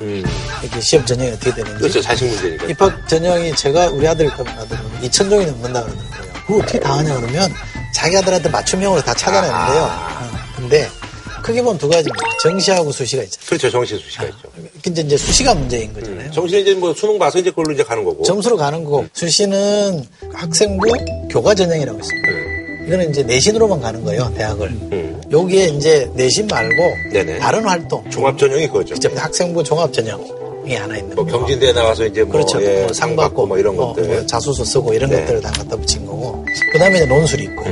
이렇게 시험 전형이 어떻게 되는지. 음. 그렇죠. 자식 문제니까. 입학 전형이 제가 우리 아들 거아들은 2천 종이 넘는다 그러더라고요. 그거 어떻게 다 하냐 그러면 자기 아들한테 맞춤형으로 다 찾아내는데요. 어, 근데 크게 보면 두 가지입니다. 정시하고 수시가 있잖아요. 그렇죠. 정시 수시가 있죠. 근데 이제 수시가 문제인 거잖아요. 정시는 이제 뭐 수능 봐서 이제 그걸로 이제 가는 거고. 점수로 가는 거고 수시는 학생부 교과 전형이라고 있습니다. 이거는 이제 내신으로만 가는 거예요, 대학을. 여기에 이제 내신 말고 네네. 다른 활동. 종합 전형이 그거죠. 그죠. 학생부 종합 전형 이 하나 있는 뭐 거. 경진대에 나와서 이제 뭐, 그렇죠. 예, 뭐 상 받고 뭐 이런 뭐, 것들. 뭐 자소서 쓰고 이런 네. 것들을 다 갖다 붙인 거고. 그 다음에 이제 논술이 있고.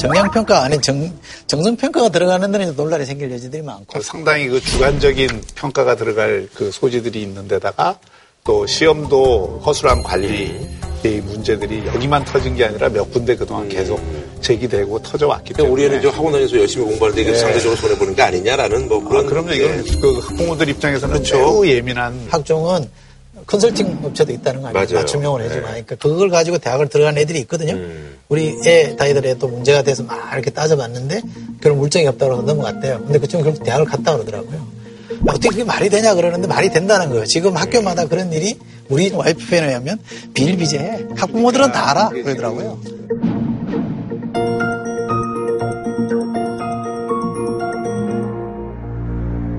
음. 정량평가 안에 정, 정성평가가 들어가는 데는 논란이 생길 여지들이 많고. 상당히 그 주관적인 평가가 들어갈 그 소지들이 있는 데다가 또 시험도 허술한 관리 의 문제들이 여기만 터진 게 아니라 몇 군데 그동안 계속 제기되고 터져왔기 때문에 그러니까 우리는 좀 학원 다니면서 열심히 공부하는데 이게 네. 상대적으로 손해보는 게 아니냐라는 뭐 그런. 아, 그럼요. 이건 그 학부모들 입장에서는 그렇죠. 매우 예민한 학종은 컨설팅 업체도 있다는 거 아니에요? 맞아요. 맞춤형으로 해주고 네. 하니까 그걸 가지고 대학을 들어간 애들이 있거든요. 음. 우리 애, 다이들 애도 문제가 돼서 막 이렇게 따져봤는데 그런 물증이 없다고 해서 넘어갔대요. 근데 그 친구 결국 대학을 갔다 그러더라고요. 어떻게 그게 말이 되냐 그러는데 말이 된다는 거예요. 지금 학교마다 그런 일이 우리 와이프 표현에 의하면 비일비재해. 학부모들은 다 알아. 그러더라고요.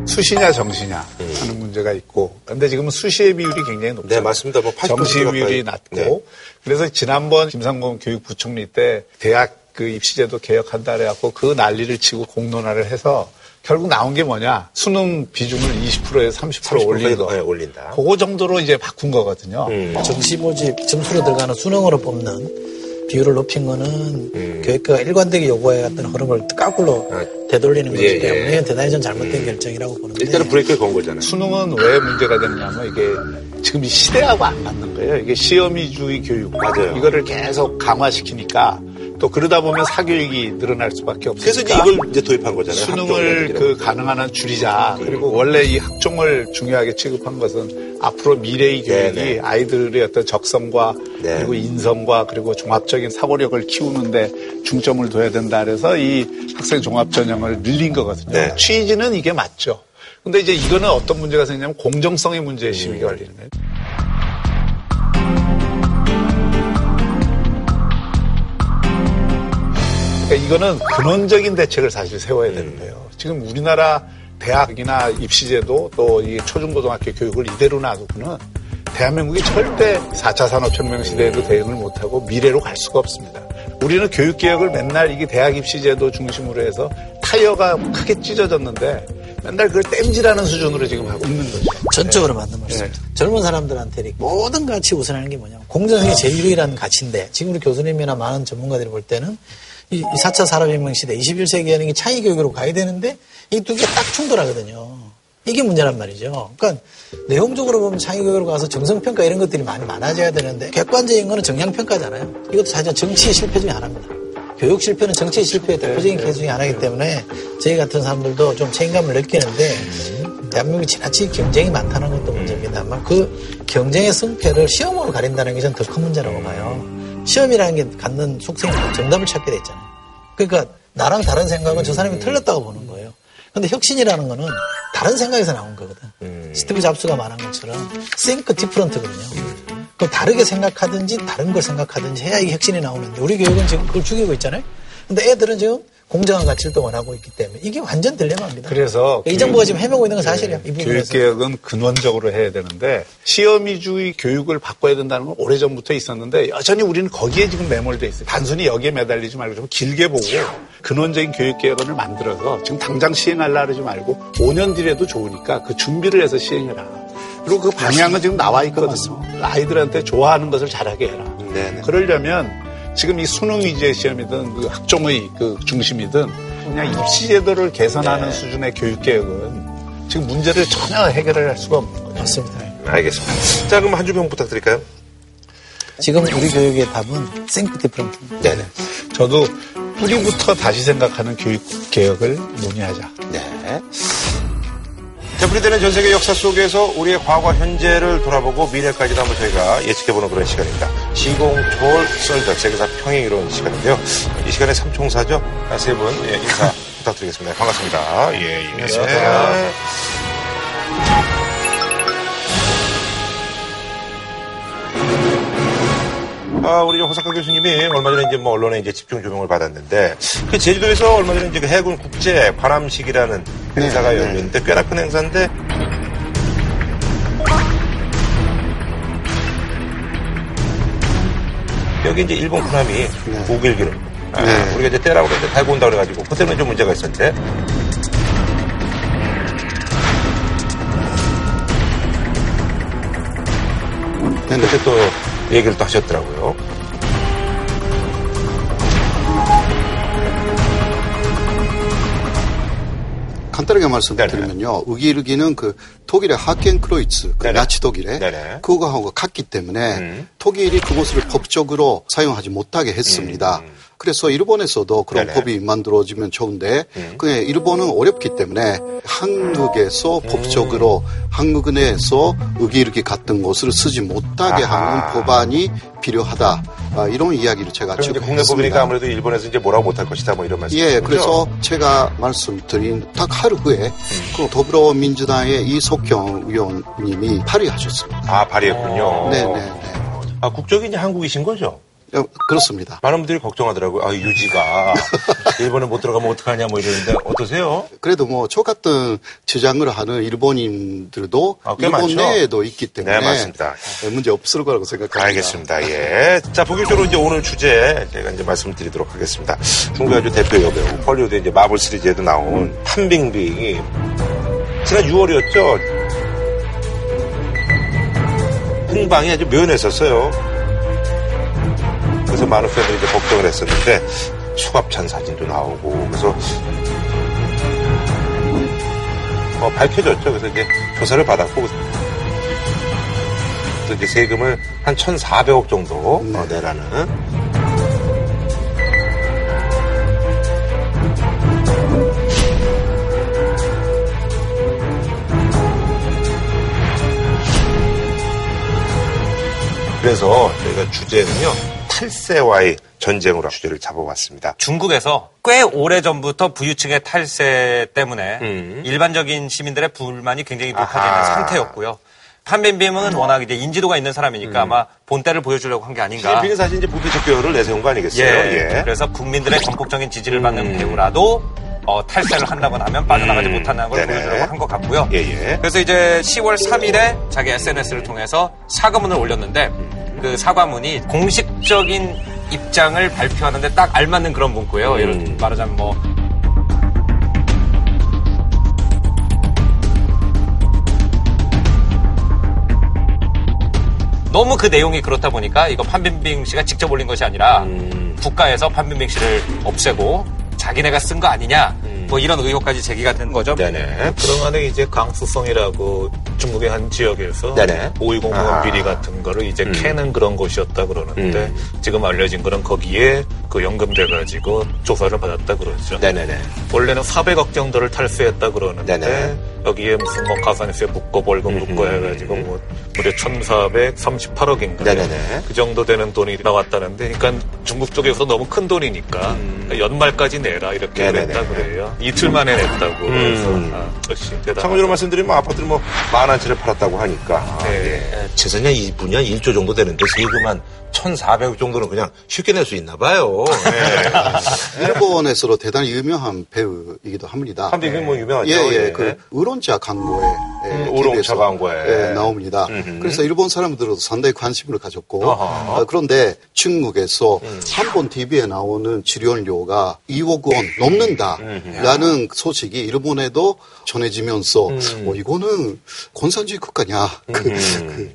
수시냐 정시냐 하는 문제가 있고 근데 지금은 수시의 비율이 굉장히 높죠. 네, 맞습니다. 뭐80% 정시. 비율이 낮고 네. 그래서 지난번 김상곤 교육부총리 때 대학 그 입시제도 개혁한다 그래갖고 그 난리를 치고 공론화를 해서 결국 나온 게 뭐냐 수능 비중을 20%에서 30% 올린 거. 네, 올린다. 그거 정도로 이제 바꾼 거거든요. 음. 정시 모집 점수로 들어가는 수능으로 뽑는 비율을 높인 거는 교육부가 일관되게 요구해 왔던 흐름을 거꾸로 되돌리는 거기 예, 예. 때문에 이건 대단히 좀 잘못된 결정이라고 보는데 일단은 브레이크를 건 거잖아요. 수능은 왜 문제가 됐냐면 이게 지금 이 시대하고 안 맞는 거예요. 이게 시험 위주의 교육. 맞아요. 이거를 계속 강화시키니까 또 그러다 보면 사교육이 늘어날 수밖에 없으니까. 그래서 이제 이걸 이제 도입한 거잖아요. 수능을 그 가능한 한 줄이자. 그리고 원래 이 학종을 중요하게 취급한 것은 앞으로 미래의 교육이 네, 네. 아이들의 어떤 적성과 네. 그리고 인성과 그리고 종합적인 사고력을 키우는데 중점을 둬야 된다 그래서 이 학생 종합 전형을 늘린 거거든요. 네. 취지는 이게 맞죠. 근데 이제 이거는 어떤 문제가 생기냐면 공정성의 문제에 시비가 걸리는 거예요. 그러니까 이거는 근원적인 대책을 사실 세워야 되는 거예요. 지금 우리나라 대학이나 입시제도 또 이 초중고등학교 교육을 이대로 놔두고는 대한민국이 절대 4차 산업혁명 시대에도 대응을 못하고 미래로 갈 수가 없습니다. 우리는 교육개혁을 맨날 이게 대학 입시제도 중심으로 해서 타이어가 크게 찢어졌는데 맨날 그걸 땜질하는 수준으로 지금 하고 있는 거죠. 전적으로 맞는 말씀입니다. 젊은 사람들한테 모든 가치 우선하는 게 뭐냐면 공정성이 제일 유일한 가치인데 지금 우리 교수님이나 많은 전문가들이 볼 때는 이 4차 산업혁명 시대 21세기에는 이 차이 교육으로 가야 되는데 이 두 개 딱 충돌하거든요. 이게 문제란 말이죠. 그러니까 내용적으로 보면 차이 교육으로 가서 정성평가 이런 것들이 많이 많아져야 되는데 객관적인 거는 정량평가잖아요. 이것도 사실 정치의 실패 중에 하나입니다. 교육 실패는 정치의 실패의 대표적인 케이스 중에 하나이기 때문에 저희 같은 사람들도 좀 책임감을 느끼는데 대한민국이 지나치게 경쟁이 많다는 것도 문제입니다만 그 경쟁의 승패를 시험으로 가린다는 게 저는 더 큰 문제라고 봐요. 시험이라는 게 갖는 속성이 정답을 찾게 돼 있잖아요. 그러니까 나랑 다른 생각은 저 사람이 틀렸다고 보는 거예요. 근데 혁신이라는 거는 다른 생각에서 나온 거거든. 스티브 잡스가 말한 것처럼 think different거든요. 그럼 다르게 생각하든지 다른 걸 생각하든지 해야 이게 혁신이 나오는데 우리 교육은 지금 그걸 죽이고 있잖아요. 근데 애들은 지금 공정한 가치를 또 원하고 있기 때문에 이게 완전 딜레마입니다. 그래서 이 정부가 지금 헤매고 있는 건 사실이야. 이 부분에서. 교육개혁은 근원적으로 해야 되는데 시험 위주의 교육을 바꿔야 된다는 건 오래전부터 있었는데 여전히 우리는 거기에 지금 매몰돼 있어요. 단순히 여기에 매달리지 말고 좀 길게 보고 근원적인 교육개혁을 만들어서 지금 당장 시행하려 그러지 말고 5년 뒤에도 좋으니까 그 준비를 해서 시행해라. 그리고 그 방향은 지금 나와 있거든요. 아이들한테 좋아하는 것을 잘하게 해라. 그러려면 지금 이 수능 위주의 시험이든 그 학종의 그 중심이든 그냥 입시 제도를 개선하는 수준의 교육 개혁은 지금 문제를 전혀 해결을 할 수가 없는 거죠. 맞습니다. 알겠습니다. 자, 그럼 한 줄평 부탁드릴까요? 지금 우리 교육의 답은 think different. 네네. 저도 뿌리부터 다시 생각하는 교육 개혁을 논의하자. 네. 자, 분리되는 전 세계 역사 속에서 우리의 과거, 현재를 돌아보고 미래까지도 한번 저희가 예측해보는 그런 시간입니다. 시공 초월 썰적 세계사 평행 이론 시간인데요. 이 시간에 삼총사죠. 세분 예, 인사 부탁드리겠습니다. 반갑습니다. 예, 예. 안녕하세요. 아, 우리 호사카 교수님이 얼마 전에 이제 뭐 언론에 이제 집중 조명을 받았는데 그 제주도에서 얼마 전에 이제 그 해군 국제 관함식이라는 행사가 열렸는데 꽤나 큰 행사인데 여기 이제 일본 군함이 고길기를 아, 우리가 이제 떼라고 그랬는데 달고 온다 그래가지고 그때는 좀 문제가 있었는데. 그때 또 얘기를 또 하셨더라고요. 간단하게 말씀드리면요. 우기르기는 그 독일의 하켄크로이츠, 그 나치 독일의 그거하고 같기 때문에 독일이 그것을 법적으로 사용하지 못하게 했습니다. 그래서 일본에서도 그런 네네. 법이 만들어지면 좋은데 그냥 일본은 어렵기 때문에 한국에서 법적으로 한국 내에서 의기르기 같은 것을 쓰지 못하게 아하. 하는 법안이 필요하다. 아, 이런 이야기를 제가 지금 국내 법이니까 했습니다. 아무래도 일본에서 이제 뭐라고 못할 것이다 뭐 이런 말씀. 예, 그래서 제가 말씀드린 딱 하루 후에 그 더불어민주당의 이석경 의원님이 발의하셨습니다. 아, 발의했군요. 네, 네, 아, 국적이 이제 한국이신 거죠? 네. 그렇습니다. 많은 분들이 걱정하더라고요. 아, 유지가 일본에 못 들어가면 어떡하냐 뭐 이러는데 어떠세요? 그래도 뭐 저 같은 주장을 하는 일본인들도 아, 꽤 일본 많죠? 내에도 있기 때문에 네, 맞습니다. 문제 없을 거라고 생각합니다. 알겠습니다. 예. 자, 본격적으로 이제 오늘 주제 제가 이제 말씀드리도록 하겠습니다. 중국 아주 대표 여배우 헐리우드 이제 마블 시리즈에도 나온 판빙빙이 지난 6월이었죠. 풍방이 아주 묘연했었어요. 그래서 많은 팬들이 이제 걱정을 했었는데 수갑찬 사진도 나오고 그래서 어, 밝혀졌죠. 그래서 이제 조사를 받았고 그래서 이제 세금을 한 1,400억 정도 어, 내라는 그래서 저희가 주제는요 탈세와의 전쟁으로 주제를 잡아봤습니다. 중국에서 꽤 오래 전부터 부유층의 탈세 때문에 일반적인 시민들의 불만이 굉장히 음. 아하. 상태였고요. 판빈빔은 워낙 이제 인지도가 있는 사람이니까 아마 본때를 보여주려고 한 게 아닌가. 시진핑은 사실 이제 부패 척결을 내세운 거 아니겠어요? 예. 예. 그래서 국민들의 전폭적인 지지를 받는 배우라도 어, 탈세를 한다고 하면 빠져나가지 음. 못한다는 걸 네네. 보여주려고 한 것 같고요. 예, 예. 그래서 이제 10월 3일에 자기 SNS를 통해서 사과문을 올렸는데 그 사과문이 공식적인 입장을 발표하는데 딱 알맞는 그런 문구예요. 예를 음. 말하자면 뭐 너무 그 내용이 그렇다 보니까 이거 판빈빙 씨가 직접 올린 것이 아니라 음. 국가에서 판빈빙 씨를 없애고 자기네가 쓴 거 아니냐 뭐 이런 의혹까지 제기가 된 거죠. 음. 네네. 그동안에 이제 강수성이라고 중국의 한 지역에서 네네. 520 아. 비리 같은 거를 이제 음. 캐는 그런 곳이었다 그러는데 음. 지금 알려진 거는 거기에 그 연금돼 가지고 조사를 받았다 그러죠. 네네네. 원래는 400억 정도를 탈세했다 그러는데 네네. 여기에 무슨 뭐 가산세 묶고 벌금 묶고 해가지고 뭐 무려 1,438억인가 네네네. 그 정도 되는 돈이 나왔다는데 그러니까 중국 쪽에서 너무 큰 돈이니까 연말까지 내라 이렇게 음. 네네네. 냈다 그래요. 이틀 만에 냈다고 그래서 음. 아, 역시 대단. 참고로 말씀드리면 뭐 아파트를 뭐 만한 채를 팔았다고 하니까 네. 예. 재산이 2분이 한 1조 정도 되는데 세금 한 1,400억 정도는 그냥 쉽게 낼 수 있나 봐요. 예. 일본에서도 대단히 유명한 배우이기도 합니다. 판빈빙 뭐 유명하죠. 예, 예. 예. 그 우론차 광고에 예, 음, 우롱차 광고에. 예, 나옵니다. 음흠. 그래서 일본 사람들도 상당히 관심을 가졌고 어허. 어, 그런데 중국에서 음. 한번 TV에 나오는 출연료가 2억 원 넘는다라는 소식이 일본에도 전해지면서 음. 어, 이거는 공산주의 국가냐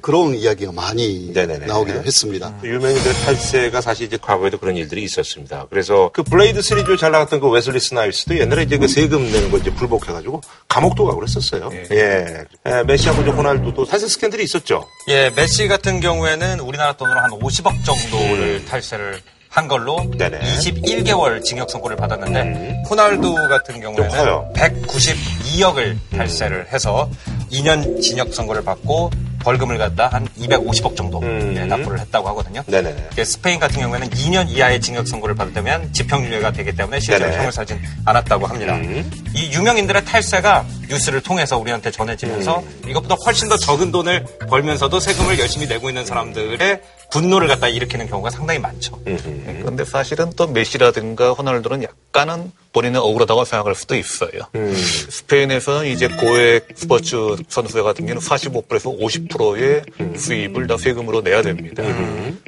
그런 이야기가 많이 네네네. 나오기도 했습니다. 그 유명인들의 탈세가 사실 이제 과거에도 그런 일들이 있었습니다. 그래서 그 블레이드 3조 잘 나갔던 그 웨슬리 스나입스도 옛날에 이제 그 세금 내는 거 이제 불복해가지고 감옥도 가고 그랬었어요. 예. 예, 메시하고 이제 호날두도 탈세 스캔들이 있었죠. 예, 메시 같은 경우에는 우리나라 돈으로 한 50억 정도를 탈세를 한 걸로 음. 네네. 음. 21개월 징역 선고를 받았는데 호날두 같은 경우에는 커요. 192억을 탈세를 해서 2년 징역 선고를 받고 벌금을 갖다 한 250억 정도 예, 납부를 했다고 하거든요. 음. 네네네. 스페인 같은 경우에는 2년 이하의 징역 선고를 받으면 집행유예가 되기 때문에 실제로 네네. 형을 사진 않았다고 합니다. 이 유명인들의 탈세가 뉴스를 통해서 우리한테 전해지면서 음. 이것보다 훨씬 더 적은 돈을 벌면서도 세금을 열심히 내고 있는 사람들의 분노를 갖다 일으키는 경우가 상당히 많죠. 그런데 사실은 또 메시라든가 호날두는 약간은 본인은 억울하다고 생각할 수도 있어요. 스페인에서는 이제 고액 스포츠 선수 같은 경우는 45%에서 50%의 수입을 다 세금으로 내야 됩니다.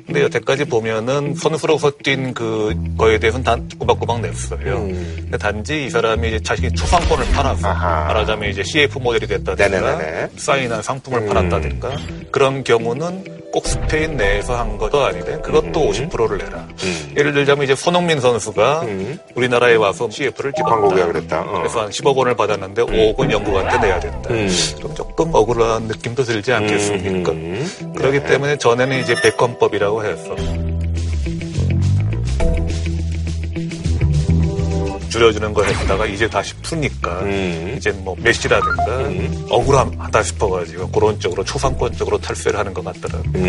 근데 여태까지 보면은 선수로서 뛴 그 거에 대해서는 다 꼬박꼬박 냈어요. 근데 단지 이 사람이 이제 자신이 초상권을 팔아서 말하자면 이제 CF 모델이 됐다든가 네네네네. 사인한 상품을 팔았다든가 그런 경우는 꼭 스페인 내에서 한 것도 아닌데 그것도 50%를 내라. 예를 들자면 이제 손흥민 선수가 우리나라에 와서 CF를 찍었다. 했다. 어. 그래서 한 10억 원을 받았는데 5억은 영국한테 내야 된다. 그럼 조금 억울한 느낌도 들지 않겠습니까? 그렇기 때문에 전에는 이제 백헌법이라고 해서 줄여주는 거 했다가 이제 다시 푸니까 이제 뭐 메시라든가 억울하다 싶어가지고 그런 쪽으로 초상권 쪽으로 탈세를 하는 것 같더라고요.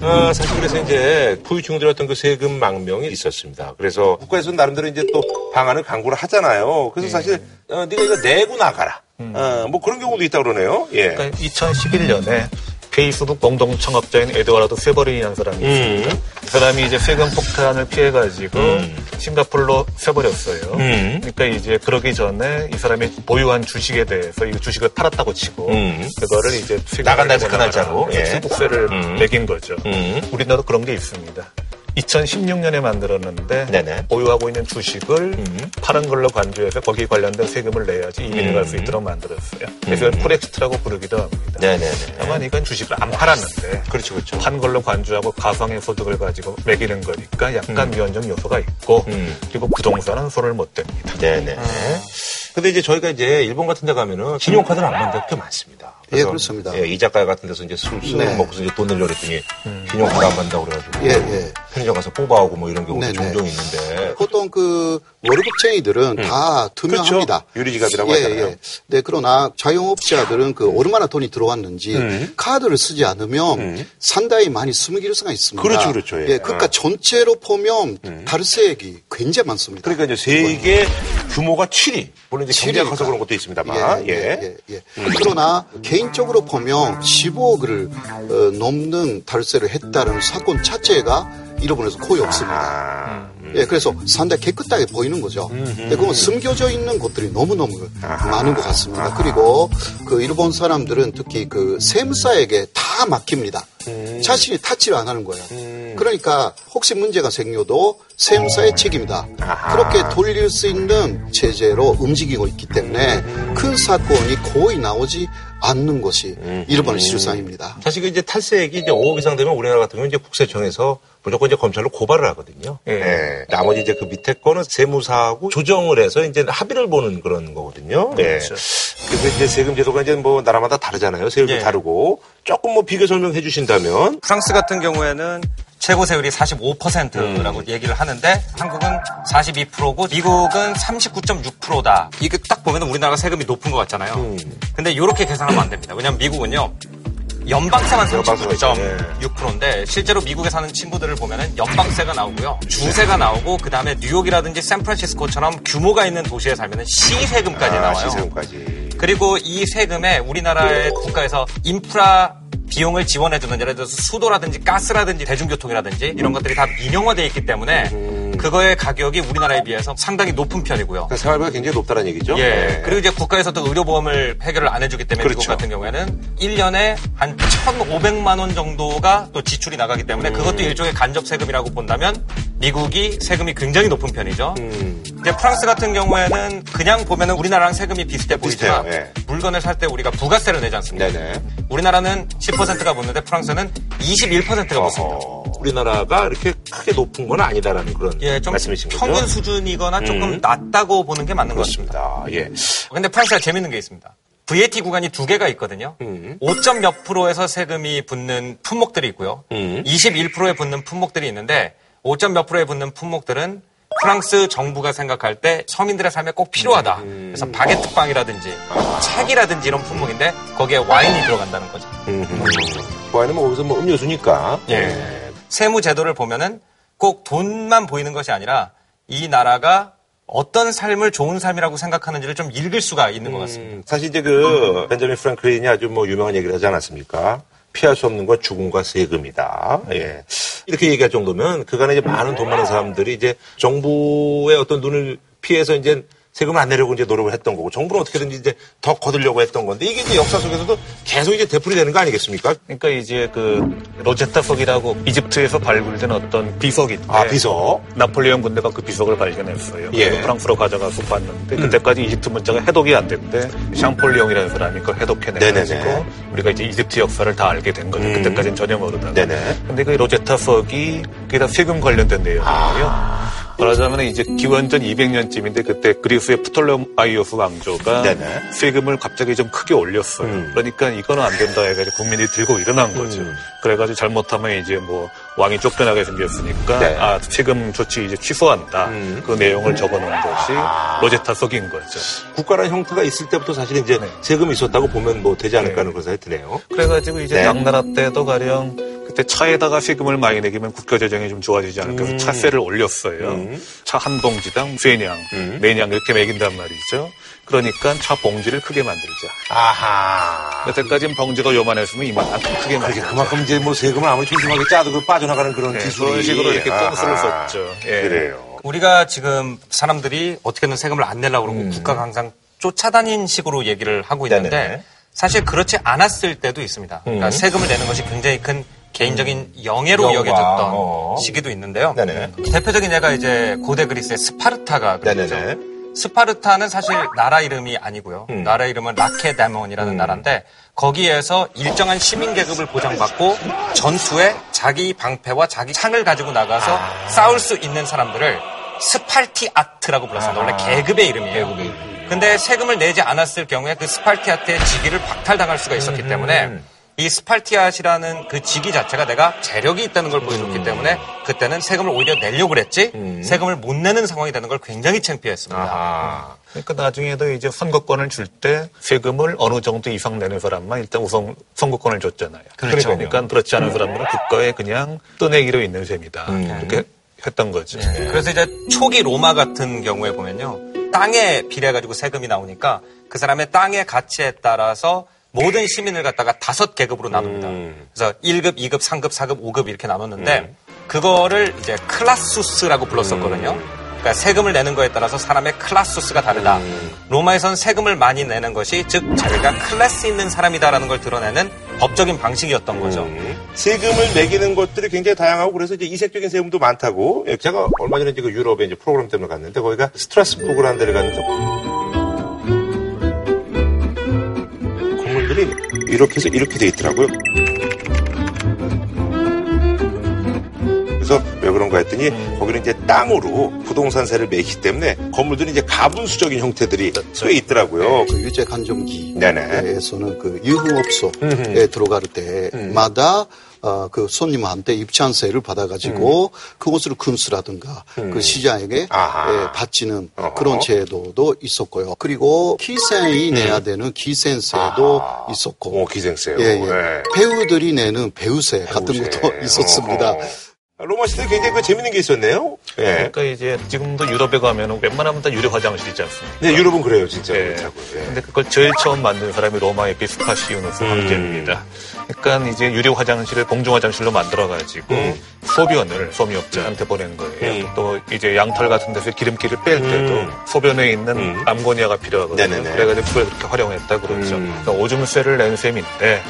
어, 사실 그래서 이제 부유층들의 어떤 그 세금 망명이 있었습니다. 그래서 국가에서 나름대로 이제 또 방안을 강구를 하잖아요. 그래서 사실 어, 네가 이거 내고 나가라. 어, 뭐 그런 경우도 있다 그러네요. 예. 그러니까 2011년에 페이스북 공동 창업자인 에드와르드 세버린이라는 사람이 있습니다. 음. 그 사람이 이제 세금 폭탄을 피해가지고 싱가폴로 세버렸어요. 음. 그러니까 이제 그러기 전에 이 사람이 보유한 주식에 대해서 이 주식을 팔았다고 치고 음. 그거를 이제 세금을 나간다 해서 내고 그 날짜로. 음. 매긴 거죠. 음. 우리나라도 그런 게 있습니다. 2016년에 만들었는데 보유하고 있는 주식을 파는 걸로 간주해서 거기 관련된 세금을 내야지 이민을 갈수 있도록 만들었어요. 그래서 이걸 폴엑스트라고 부르기도 합니다. 네네네. 다만 이건 주식을 안 팔았는데 그렇죠, 그렇죠. 판 걸로 관주하고 가상의 소득을 가지고 매기는 거니까 약간 위헌적 요소가 있고 그리고 부동산은 손을 못 댑니다. 네네. 근데 이제 저희가 이제 일본 같은 데 가면은 신용카드를 안 받는 데가 꽤 많습니다. 예, 그렇습니다. 예, 이자카 같은 데서 이제 술, 술 네. 먹고서 이제 돈 내려고 그랬더니 신용카드 안 받는다고 그래가지고. 예, 예. 편의점 가서 뽑아오고 뭐 이런 경우도 네네. 종종 있는데. 보통 그 월급쟁이들은 다 투명합니다. 그렇죠. 유리지갑이라고 예, 하잖아요. 예. 네, 그러나 자영업자들은 그 얼마나 돈이 들어왔는지 음. 카드를 쓰지 않으면 상당히 많이 숨길 수가 있습니다. 그렇죠, 그렇죠. 예. 예, 그러니까 전체로 보면 탈세액이 굉장히 많습니다. 그러니까 이제 세계 규모가 7위. 물론 이제 경제가. 커서 그런 것도 있습니다만. 예, 예, 예, 예. 그러나 개인적으로 보면 15억을 어, 넘는 탈세를 했다는 사건 자체가 일본에서 거의 없습니다. 예, 그래서 상당히 깨끗하게 보이는 거죠. 근데 그건 숨겨져 있는 것들이 너무너무 많은 것 같습니다. 그리고 그 일본 사람들은 특히 그 세무사에게 다 맡깁니다. 자신이 타치를 안 하는 거예요. 그러니까 혹시 문제가 생겨도 세무사의 책임이다. 그렇게 돌릴 수 있는 체제로 움직이고 있기 때문에 큰 사건이 거의 나오지 않는 것이 일본의 실상입니다. 사실 그 이제 탈세액이 이제 5억 이상 되면 우리나라 같은 경우는 이제 국세청에서 무조건 이제 검찰로 고발을 하거든요. 예. 나머지 이제 그 밑에 거는 세무사하고 조정을 해서 이제 합의를 보는 그런 거거든요. 그렇죠. 예. 그래서 이제 세금 제도가 이제 뭐 나라마다 다르잖아요. 세율도 예. 다르고 조금 뭐 비교 설명해 주신다면 프랑스 같은 경우에는 최고 세율이 45%라고 얘기를 하는데 한국은 42%고 미국은 39.6%다. 이게 딱 보면 우리나라가 세금이 높은 것 같잖아요. 근데 이렇게 계산하면 안 됩니다. 왜냐하면 미국은요. 연방세만 39.6%인데 실제로 미국에 사는 친구들을 보면은 연방세가 나오고요. 주세가 나오고 그다음에 뉴욕이라든지 샌프란시스코처럼 규모가 있는 도시에 살면은 시세금까지 아, 나와요. 시세금까지. 그리고 이 세금에 우리나라의 국가에서 인프라 비용을 지원해주는 예를 들어서 수도라든지 가스라든지 대중교통이라든지 이런 것들이 다 민영화되어 있기 때문에 그거의 가격이 우리나라에 비해서 상당히 높은 편이고요. 그러니까 생활비가 굉장히 높다는 얘기죠. 예. 네. 그리고 이제 국가에서도 의료보험을 해결을 안 해주기 때문에 미국 그렇죠. 같은 경우에는 1년에 한 1,500만 원 정도가 또 지출이 나가기 때문에 음. 그것도 일종의 간접 세금이라고 본다면 미국이 세금이 굉장히 높은 편이죠. 음. 이제 프랑스 같은 경우에는 그냥 보면은 우리나라랑 세금이 비슷해 보이지만 예. 물건을 살 때 우리가 부가세를 내지 않습니까? 네네. 우리나라는 10%가 붙는데 프랑스는 21%가 붙습니다. 우리나라가 이렇게 크게 높은 건 아니다라는 그런 예, 좀 말씀이신 거죠. 평균 수준이거나 조금 음. 낮다고 보는 게 맞는 것 같습니다. 예. 근데 프랑스가 재밌는 게 있습니다. VAT 구간이 두 개가 있거든요. 음. 5점 몇 프로에서 세금이 붙는 품목들이 있고요. 음. 21%에 붙는 품목들이 있는데 5점 몇 프로에 붙는 품목들은 프랑스 정부가 생각할 때 서민들의 삶에 꼭 필요하다. 음. 그래서 바게트 빵이라든지 책이라든지 이런 품목인데 거기에 와인이 들어간다는 거죠. 와인은 뭐 거기서 뭐 음료수니까. 예. 세무 제도를 보면은 꼭 돈만 보이는 것이 아니라 이 나라가 어떤 삶을 좋은 삶이라고 생각하는지를 좀 읽을 수가 있는 것 같습니다. 사실 이제 그 벤자민 프랑클린이 아주 뭐 유명한 얘기를 하지 않았습니까? 피할 수 없는 건 죽음과 세금이다. 예. 이렇게 얘기할 정도면 그간에 이제 많은 돈 많은 사람들이 이제 정부의 어떤 눈을 피해서 이제 세금을 안 내려고 이제 노력을 했던 거고 정부는 어떻게든지 이제 더 거두려고 했던 건데 이게 이제 역사 속에서도 계속 이제 되풀이 되는 거 아니겠습니까? 그러니까 이제 그 로제타석이라고 이집트에서 발굴된 어떤 비석인데 아, 비석. 나폴레옹 군대가 그 비석을 발견했어요. 예. 프랑스로 가져가서 봤는데 그때까지 이집트 문자가 해독이 안 됐는데 샹폴리옹이라는 사람이 그걸 해독해내가지고. 우리가 이제 이집트 역사를 다 알게 된 거죠. 그때까지는 전혀 모르다가. 네네. 근데 그 로제타석이 그게 다 세금 관련된 내용이에요. 말하자면 이제 기원전 200년쯤인데 그때 그리스의 프톨레마이오스 왕조가 네네. 세금을 갑자기 좀 크게 올렸어요. 음. 그러니까 이거는 안 된다 해가지고 국민들이 들고 일어난 거죠. 그래가지고 잘못하면 이제 뭐 왕이 쫓겨나게 생겼으니까 네. 아 세금 조치 이제 취소한다. 음. 그 내용을 적어놓은 것이 로제타석인 거죠. 국가라는 형태가 있을 때부터 사실은 이제 세금이 있었다고 보면 뭐 되지 않을까 하는 그런 생각이 드네요. 그래가지고 이제 네. 당나라 때도 가령 그때 차에다가 세금을 많이 내기면 국가 재정이 좀 좋아지지 않을까 해서 음. 차세를 올렸어요. 차한 봉지당 쇠냥, 매냥 이렇게 매긴단 말이죠. 그러니까 차 봉지를 크게 만들자. 아하. 여태까지는 봉지가 요만했으면 이만큼 크게 그렇게 만들자. 그만큼 이제 뭐 세금을 아무리 촘촘하게 짜도 그 빠져나가는 그런 네, 기술이 그런 식으로 이렇게 꼼수를. 썼죠. 예. 그래요. 우리가 지금 사람들이 어떻게든 세금을 안 내려고 그러고 국가가 항상 쫓아다닌 식으로 얘기를 하고 있는데 음. 네네. 사실 그렇지 않았을 때도 있습니다. 그러니까 음. 세금을 내는 것이 굉장히 큰 개인적인 영예로 영광, 여겨졌던 어. 시기도 있는데요. 네네. 대표적인 예가 이제 고대 그리스의 스파르타가 그렇죠. 스파르타는 사실 나라 이름이 아니고요. 음. 나라 이름은 라케데몬이라는 나라인데 거기에서 일정한 시민 계급을 보장받고 전투에 자기 방패와 자기 창을 가지고 나가서 아. 싸울 수 있는 사람들을 스팔티아트라고 불렀습니다. 원래 계급의 이름이에요. 근데 세금을 내지 않았을 경우에 그 스팔티아트의 직위를 박탈당할 수가 있었기 음. 때문에 이 스팔티아시라는 그 직위 자체가 내가 재력이 있다는 걸 보여줬기 때문에 그때는 세금을 오히려 내려고 그랬지 세금을 못 내는 상황이 되는 걸 굉장히 창피했습니다. 그러니까 나중에도 이제 선거권을 줄 때 세금을 어느 정도 이상 내는 사람만 일단 우선 선거권을 줬잖아요. 그렇죠. 그러니까 그렇지 않은 사람들은 국가에 그냥 떠내기로 있는 셈이다. 음. 이렇게 했던 거죠. 그래서 이제 초기 로마 같은 경우에 보면요. 땅에 비례 가지고 세금이 나오니까 그 사람의 땅의 가치에 따라서 모든 시민을 갖다가 다섯 계급으로 나눕니다. 그래서 1급, 2급, 3급, 4급, 5급 이렇게 나눴는데 그거를 이제 클라수스라고 불렀었거든요. 그러니까 세금을 내는 거에 따라서 사람의 클라수스가 다르다. 로마에선 세금을 많이 내는 것이 즉 자기가 클래스 있는 사람이다라는 걸 드러내는 법적인 방식이었던 거죠. 세금을 매기는 것들이 굉장히 다양하고 그래서 이제 이색적인 세금도 많다고. 예, 제가 얼마 전에 그 유럽에 이제 프로그램 때문에 갔는데 거기가 스트라스부르라는 데를 갔는데 건물들이 이렇게 해서 이렇게 돼 있더라고요. 그래서 왜 그런가 했더니 거기는 이제 땅으로 부동산세를 매기 때문에 건물들이 이제 가분수적인 형태들이 돼 있더라고요. 그 유재 간정기 네네. 에서는 그 유흥업소에 들어갈 때마다 어, 그 손님한테 입장세를 받아가지고 그곳으로 금수라든가 그 시장에게 예, 바치는 그런 제도도 있었고요. 그리고 기생이 내야 되는 기생세도 있었고. 기생세요. 예, 예. 네. 배우들이 내는 배우세 같은 것도 있었습니다. 로마 시대 굉장히 그 재밌는 게 있었네요. 예. 그러니까 이제 지금도 유럽에 가면 웬만하면 다 유료 화장실 있지 않습니까? 네, 유럽은 그래요, 진짜. 예. 근데 그걸 제일 처음 만든 사람이 로마의 비스파시우누스 음. 황제입니다. 그러니까 이제 유료 화장실을 공중 화장실로 만들어가지고 음. 소변을 소미업자한테 보낸 거예요. 또 이제 양털 같은 데서 기름기를 뺄 때도 소변에 있는 암고니아가 필요하거든요. 음. 네네네. 음. 그래가지고 그걸 그렇게 활용했다 그러죠. 그러니까 오줌세를 낸 셈인데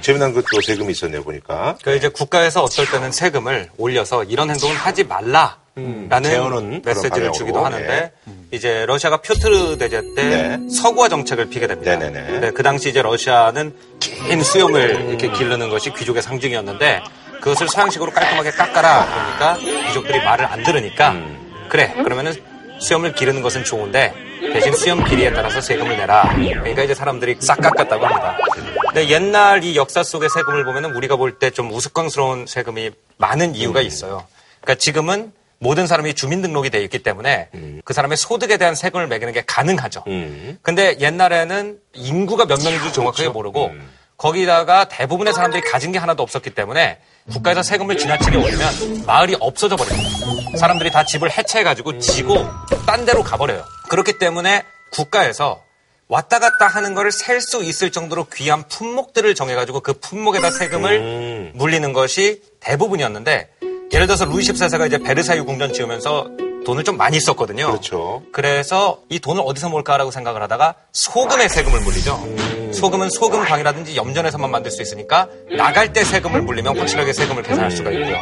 재미난 것도 세금이 있었네요, 보니까. 그 이제 국가에서 어떨 때는 세금을 올려서 이런 행동은 하지 말라 라는 음, 제어는 메시지를 주기도 하는데 이제 러시아가 표트르 대제 때 서구화 정책을 피게 됩니다. 네. 네네네. 근데 그 당시 이제 러시아는 긴 수염을 이렇게 기르는 것이 귀족의 상징이었는데 그것을 서양식으로 깔끔하게 깎아라 그러니까 귀족들이 말을 안 들으니까 그래 그러면은 수염을 기르는 것은 좋은데 대신 수염 길이에 따라서 세금을 내라. 그러니까 이제 사람들이 싹 깎았다고 합니다. 근데 옛날 이 역사 속의 세금을 보면은 우리가 볼 때 좀 우스꽝스러운 세금이 많은 이유가 있어요. 그러니까 지금은 모든 사람이 주민등록이 돼 있기 때문에 그 사람의 소득에 대한 세금을 매기는 게 가능하죠. 근데 옛날에는 인구가 몇 명인지 정확하게 모르고 거기다가 대부분의 사람들이 가진 게 하나도 없었기 때문에 국가에서 세금을 지나치게 올리면 마을이 없어져 버립니다. 사람들이 다 집을 해체해가지고 지고 딴 데로 가버려요. 그렇기 때문에 국가에서 왔다 갔다 하는 거를 셀수 있을 정도로 귀한 품목들을 정해가지고 그 품목에다 세금을 물리는 것이 대부분이었는데 예를 들어서 루이 14세가 이제 베르사유 궁전 지으면서 돈을 좀 많이 썼거든요. 그렇죠. 그래서 이 돈을 어디서 몰까라고 생각을 하다가 소금에 세금을 물리죠. 소금은 소금광이라든지 염전에서만 만들 수 있으니까 나갈 때 세금을 물리면 확실하게 세금을 계산할 수가 있고요.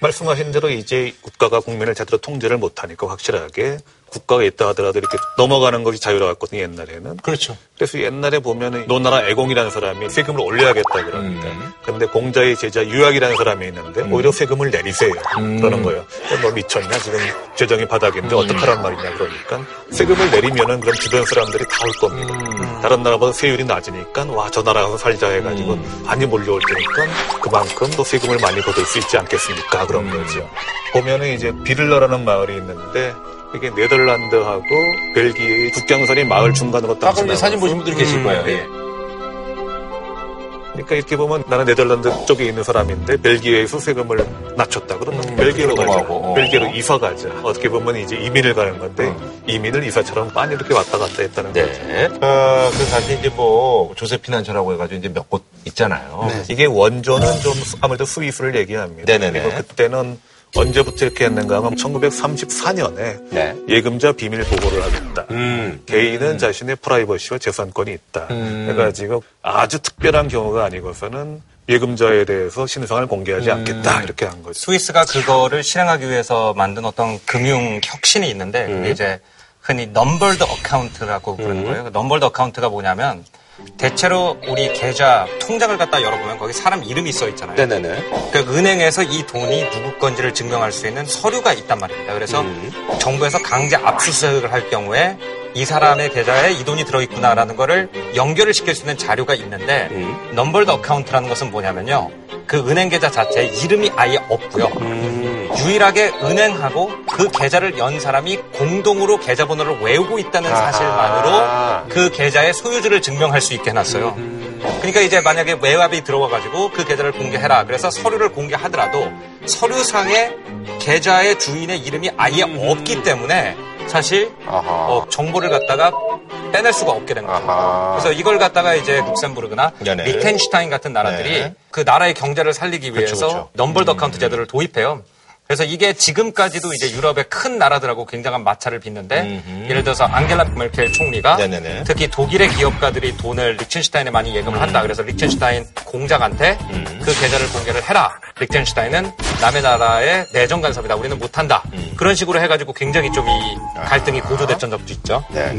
말씀하신 대로 이제 국가가 국민을 제대로 통제를 못하니까 확실하게 국가가 있다 하더라도 이렇게 넘어가는 것이 자유로웠거든요, 옛날에는. 그렇죠. 그래서 옛날에 보면은 노나라 애공이라는 사람이 세금을 올려야겠다 그러는데 근데 공자의 제자 유학이라는 사람이 있는데 오히려 세금을 내리세요. 그러는 거예요. 너 미쳤냐? 지금 재정이 바닥인데 어떡하란 말이냐 그러니까 세금을 내리면은 그럼 주변 사람들이 다 올 겁니다. 다른 나라보다 세율이 낮으니까 와 저 나라 가서 살자 해가지고 많이 몰려올 테니까 그만큼 또 세금을 많이 거둘 수 있지 않겠습니까? 그런 거죠. 보면은 이제 비를러라는 마을이 있는데 이게 네덜란드하고 벨기에의 국경선이 마을 중간으로 딱 아까 사진 보신 분들 이 계실 거예요. 예. 그러니까 이렇게 보면 나는 네덜란드 쪽에 있는 사람인데 벨기에에서 세금을 낮췄다. 그러면 벨기에로 가자. 어. 벨기에로 이사 가자. 어떻게 보면 이제 이민을 가는 건데 이민을 이사처럼 많이 이렇게 왔다 갔다 했다는 거죠. 네. 어, 그 사실 이제 뭐 조세피난처라고 해가지고 이제 몇 곳 있잖아요. 이게 원조는 좀 아무래도 스위스를 얘기합니다. 네네네. 그리고 그때는 언제부터 이렇게 했는가 하면 1934년에 예금자 비밀 보고를 하겠다. 개인은 자신의 프라이버시와 재산권이 있다. 해가지고 아주 특별한 경우가 아니고서는 예금자에 대해서 신상을 공개하지 않겠다 이렇게 한 거죠. 스위스가 그거를 실행하기 위해서 만든 어떤 금융 혁신이 있는데 그게 이제 흔히 numbered account라고 부르는 거예요. numbered account가 뭐냐면 대체로 우리 계좌 통장을 갖다 열어보면 거기 사람 이름이 써 있잖아요. 네네네. 그러니까 은행에서 이 돈이 누구 건지를 증명할 수 있는 서류가 있단 말입니다. 그래서 정부에서 강제 압수수색을 할 경우에 이 사람의 계좌에 이 돈이 들어있구나라는 거를 연결을 시킬 수 있는 자료가 있는데 numbered account라는 것은 뭐냐면요. 그 은행 계좌 자체에 이름이 아예 없고요. 유일하게 은행하고 그 계좌를 연 사람이 공동으로 계좌번호를 외우고 있다는 사실만으로 그 계좌의 소유주를 증명할 수 있게 해놨어요. 그러니까 이제 만약에 외압이 들어와가지고 그 계좌를 공개해라. 그래서 서류를 공개하더라도 서류상에 계좌의 주인의 이름이 아예 없기 때문에 사실 어, 정보를 갖다가 빼낼 수가 없게 된 거죠. 그래서 이걸 갖다가 이제 룩셈부르크나 네네. 리히텐슈타인 같은 나라들이 네. 그 나라의 경제를 살리기 위해서 그렇죠, 그렇죠. numbered account 제도를 도입해요. 그래서 이게 지금까지도 이제 유럽의 큰 나라들하고 굉장한 마찰을 빚는데 예를 들어서 앙겔라 메르켈 총리가 네네네. 특히 독일의 기업가들이 돈을 리히텐슈타인에 많이 예금을 한다. 그래서 리히텐슈타인 공작한테 그 계좌를 공개를 해라. 리히텐슈타인은 남의 나라의 내정 간섭이다. 우리는 못한다. 그런 식으로 해가지고 굉장히 좀 이 갈등이 고조됐던 적도 있죠. 네.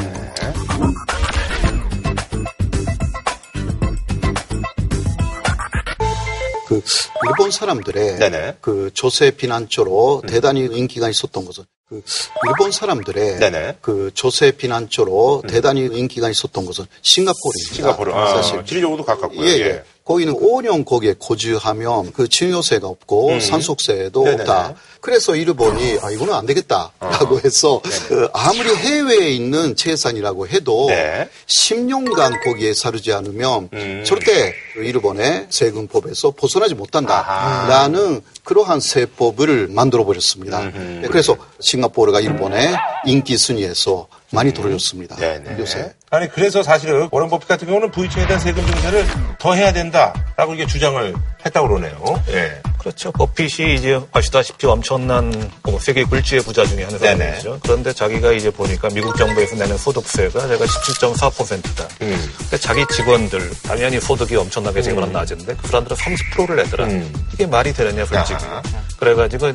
그 일본 사람들의 네네. 그 조세 비난조로 대단히 인기가 있었던 것은 그 일본 사람들의 네네. 그 조세 비난조로 대단히 인기가 있었던 것은 싱가포르입니다. 싱가포르. 아, 사실 지리적으로도 가깝고요. 예, 예. 예. 거기는 5년 거기에 거주하면 그 증여세가 없고 음. 산속세도 네네네. 없다. 그래서 일본이 아 이거는 안 되겠다라고 해서 그 아무리 해외에 있는 재산이라고 해도 네. 10년간 거기에 사르지 않으면 음. 절대 일본의 세금법에서 벗어나지 못한다라는 그러한 세법을 만들어 버렸습니다. 네, 그래서 싱가포르가 일본의 인기 순위에서 많이 떨어졌습니다. 요새. 아니 그래서 사실은 워런 버핏 같은 경우는 부유층에 대한 세금 증세를 더 해야 된다라고 이게 주장을 했다고 그러네요. 예. 그렇죠. 버핏이 이제 아시다시피 엄청난 뭐 세계 굴지의 부자 중에 한 네네. 사람이죠. 그런데 자기가 이제 보니까 미국 정부에서 내는 소득세가 제가 17.4%다. 음. 근데 자기 직원들 당연히 소득이 엄청나게 지금은 낮은데 그 사람들은 30%를 내더라. 이게 말이 되느냐 솔직히. 그래가지고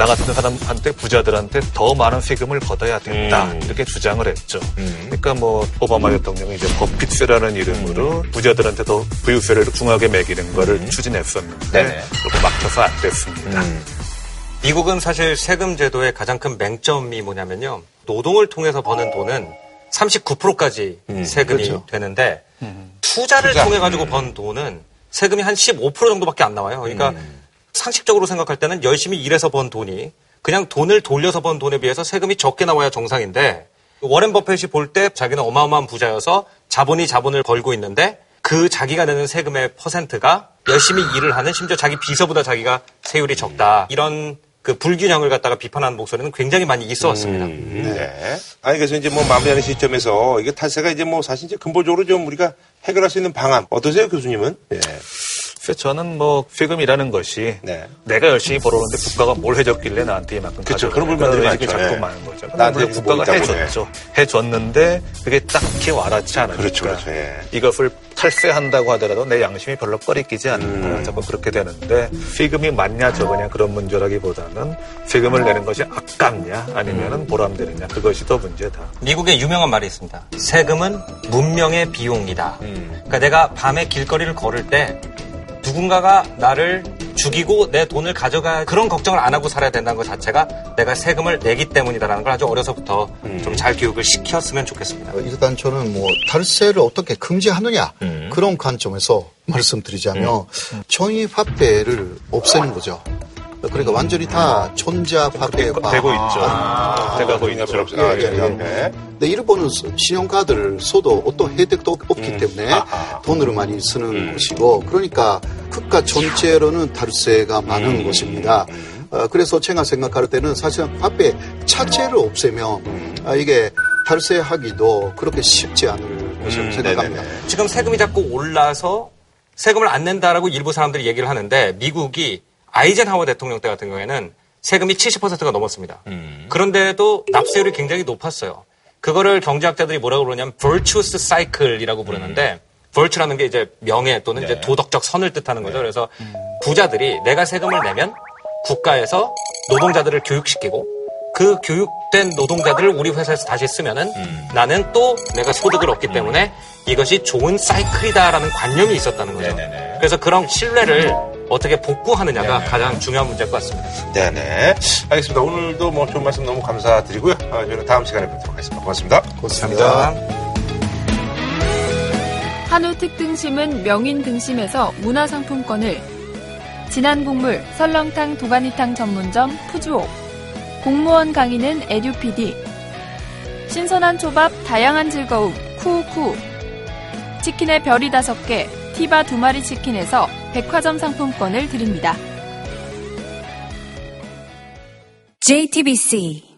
나 같은 사람한테 부자들한테 더 많은 세금을 걷어야 된다 이렇게 주장을 했죠. 그러니까 뭐 오바마 대통령이 이제 버핏세라는 이름으로 부자들한테 더 부유세를 중하게 매기는 거를 추진했었는데 네네. 그렇게 막혀서 안 됐습니다. 미국은 사실 세금 제도의 가장 큰 맹점이 뭐냐면요. 노동을 통해서 버는 돈은 39%까지 세금이 그렇죠. 되는데 투자를 투자. 통해 가지고 번 돈은 세금이 한 15% 정도밖에 안 나와요. 그러니까 상식적으로 생각할 때는 열심히 일해서 번 돈이 그냥 돈을 돌려서 번 돈에 비해서 세금이 적게 나와야 정상인데 워렌 버핏이 볼 때 자기는 어마어마한 부자여서 자본이 자본을 벌고 있는데 그 자기가 내는 세금의 퍼센트가 열심히 일을 하는 심지어 자기 비서보다 자기가 세율이 적다. 이런 그 불균형을 갖다가 비판하는 목소리는 굉장히 많이 있어 왔습니다. 네. 아니 그래서 이제 뭐 마무리하는 시점에서 이게 탈세가 이제 뭐 사실 이제 근본적으로 좀 우리가 해결할 수 있는 방안 어떠세요 교수님은? 예. 그래서 저는 뭐 세금이라는 것이 내가 열심히 벌어오는데 국가가 뭘 해줬길래 나한테 이만큼 네. 그쵸, 가져가. 그런 불만들이 많죠. 자꾸 예. 많은 거죠. 나한테 국가가 뭐 해줬죠. 해줬는데 그게 딱히 와닿지 않으니까 그렇죠, 그렇죠. 예. 이것을 탈세한다고 하더라도 내 양심이 별로 꺼리끼지 않는 음. 거야. 자꾸 그렇게 되는데 세금이 많냐 적으냐 그런 문제라기보다는 세금을 내는 것이 아깝냐 음. 아니면 은 보람되느냐 그것이 더 문제다. 미국에 유명한 말이 있습니다. 세금은 문명의 비용이다. 그러니까 내가 밤에 길거리를 걸을 때 누군가가 나를 죽이고 내 돈을 가져가 그런 걱정을 안 하고 살아야 된다는 것 자체가 내가 세금을 내기 때문이다라는 걸 아주 어려서부터 좀잘 교육을 시켰으면 좋겠습니다. 일단 저는 뭐 탈세를 어떻게 금지하느냐 음. 그런 관점에서 말씀드리자면 정의 화폐를 없애는 거죠. 그러니까 완전히 다 존재 화폐화 되고 있죠. 돼가고 있죠. 아, 예, 예, 예. 근데 일본은 신용카드를 써도 어떤 혜택도 없기 때문에 돈으로 많이 쓰는 것이고 그러니까 국가 전체로는 탈세가 많은 것입니다. 어, 그래서 제가 생각할 때는 사실 화폐 자체를 없애면 아, 이게 탈세하기도 그렇게 쉽지 않을 것이라고 생각합니다. 지금 세금이 자꾸 올라서 세금을 안 낸다라고 일부 사람들이 얘기를 하는데 미국이 아이젠하워 대통령 때 같은 경우에는 세금이 70%가 넘었습니다. 그런데도 납세율이 굉장히 높았어요. 그거를 경제학자들이 뭐라고 그러냐면 virtuous cycle이라고 부르는데 virtue라는 게 이제 명예 또는 네. 이제 도덕적 선을 뜻하는 거죠. 그래서 부자들이 내가 세금을 내면 국가에서 노동자들을 교육시키고 그 교육된 노동자들을 우리 회사에서 다시 쓰면은 음. 나는 또 내가 소득을 얻기 때문에 이것이 좋은 사이클이다라는 관념이 있었다는 거죠. 그래서 그런 신뢰를 어떻게 복구하느냐가 가장 중요한 문제일 것 같습니다. 네네. 알겠습니다. 오늘도 뭐 좋은 말씀 너무 감사드리고요. 아, 저는 다음 시간에 뵙도록 하겠습니다. 고맙습니다. 고맙습니다. 한우 특등심은 명인 등심에서 문화상품권을 진한 국물 설렁탕 도가니탕 전문점 푸주옥 공무원 강의는 에듀피디 신선한 초밥 다양한 즐거움 쿠우쿠 치킨의 별이 다섯 개 티바 두 마리 치킨에서 백화점 상품권을 드립니다. JTBC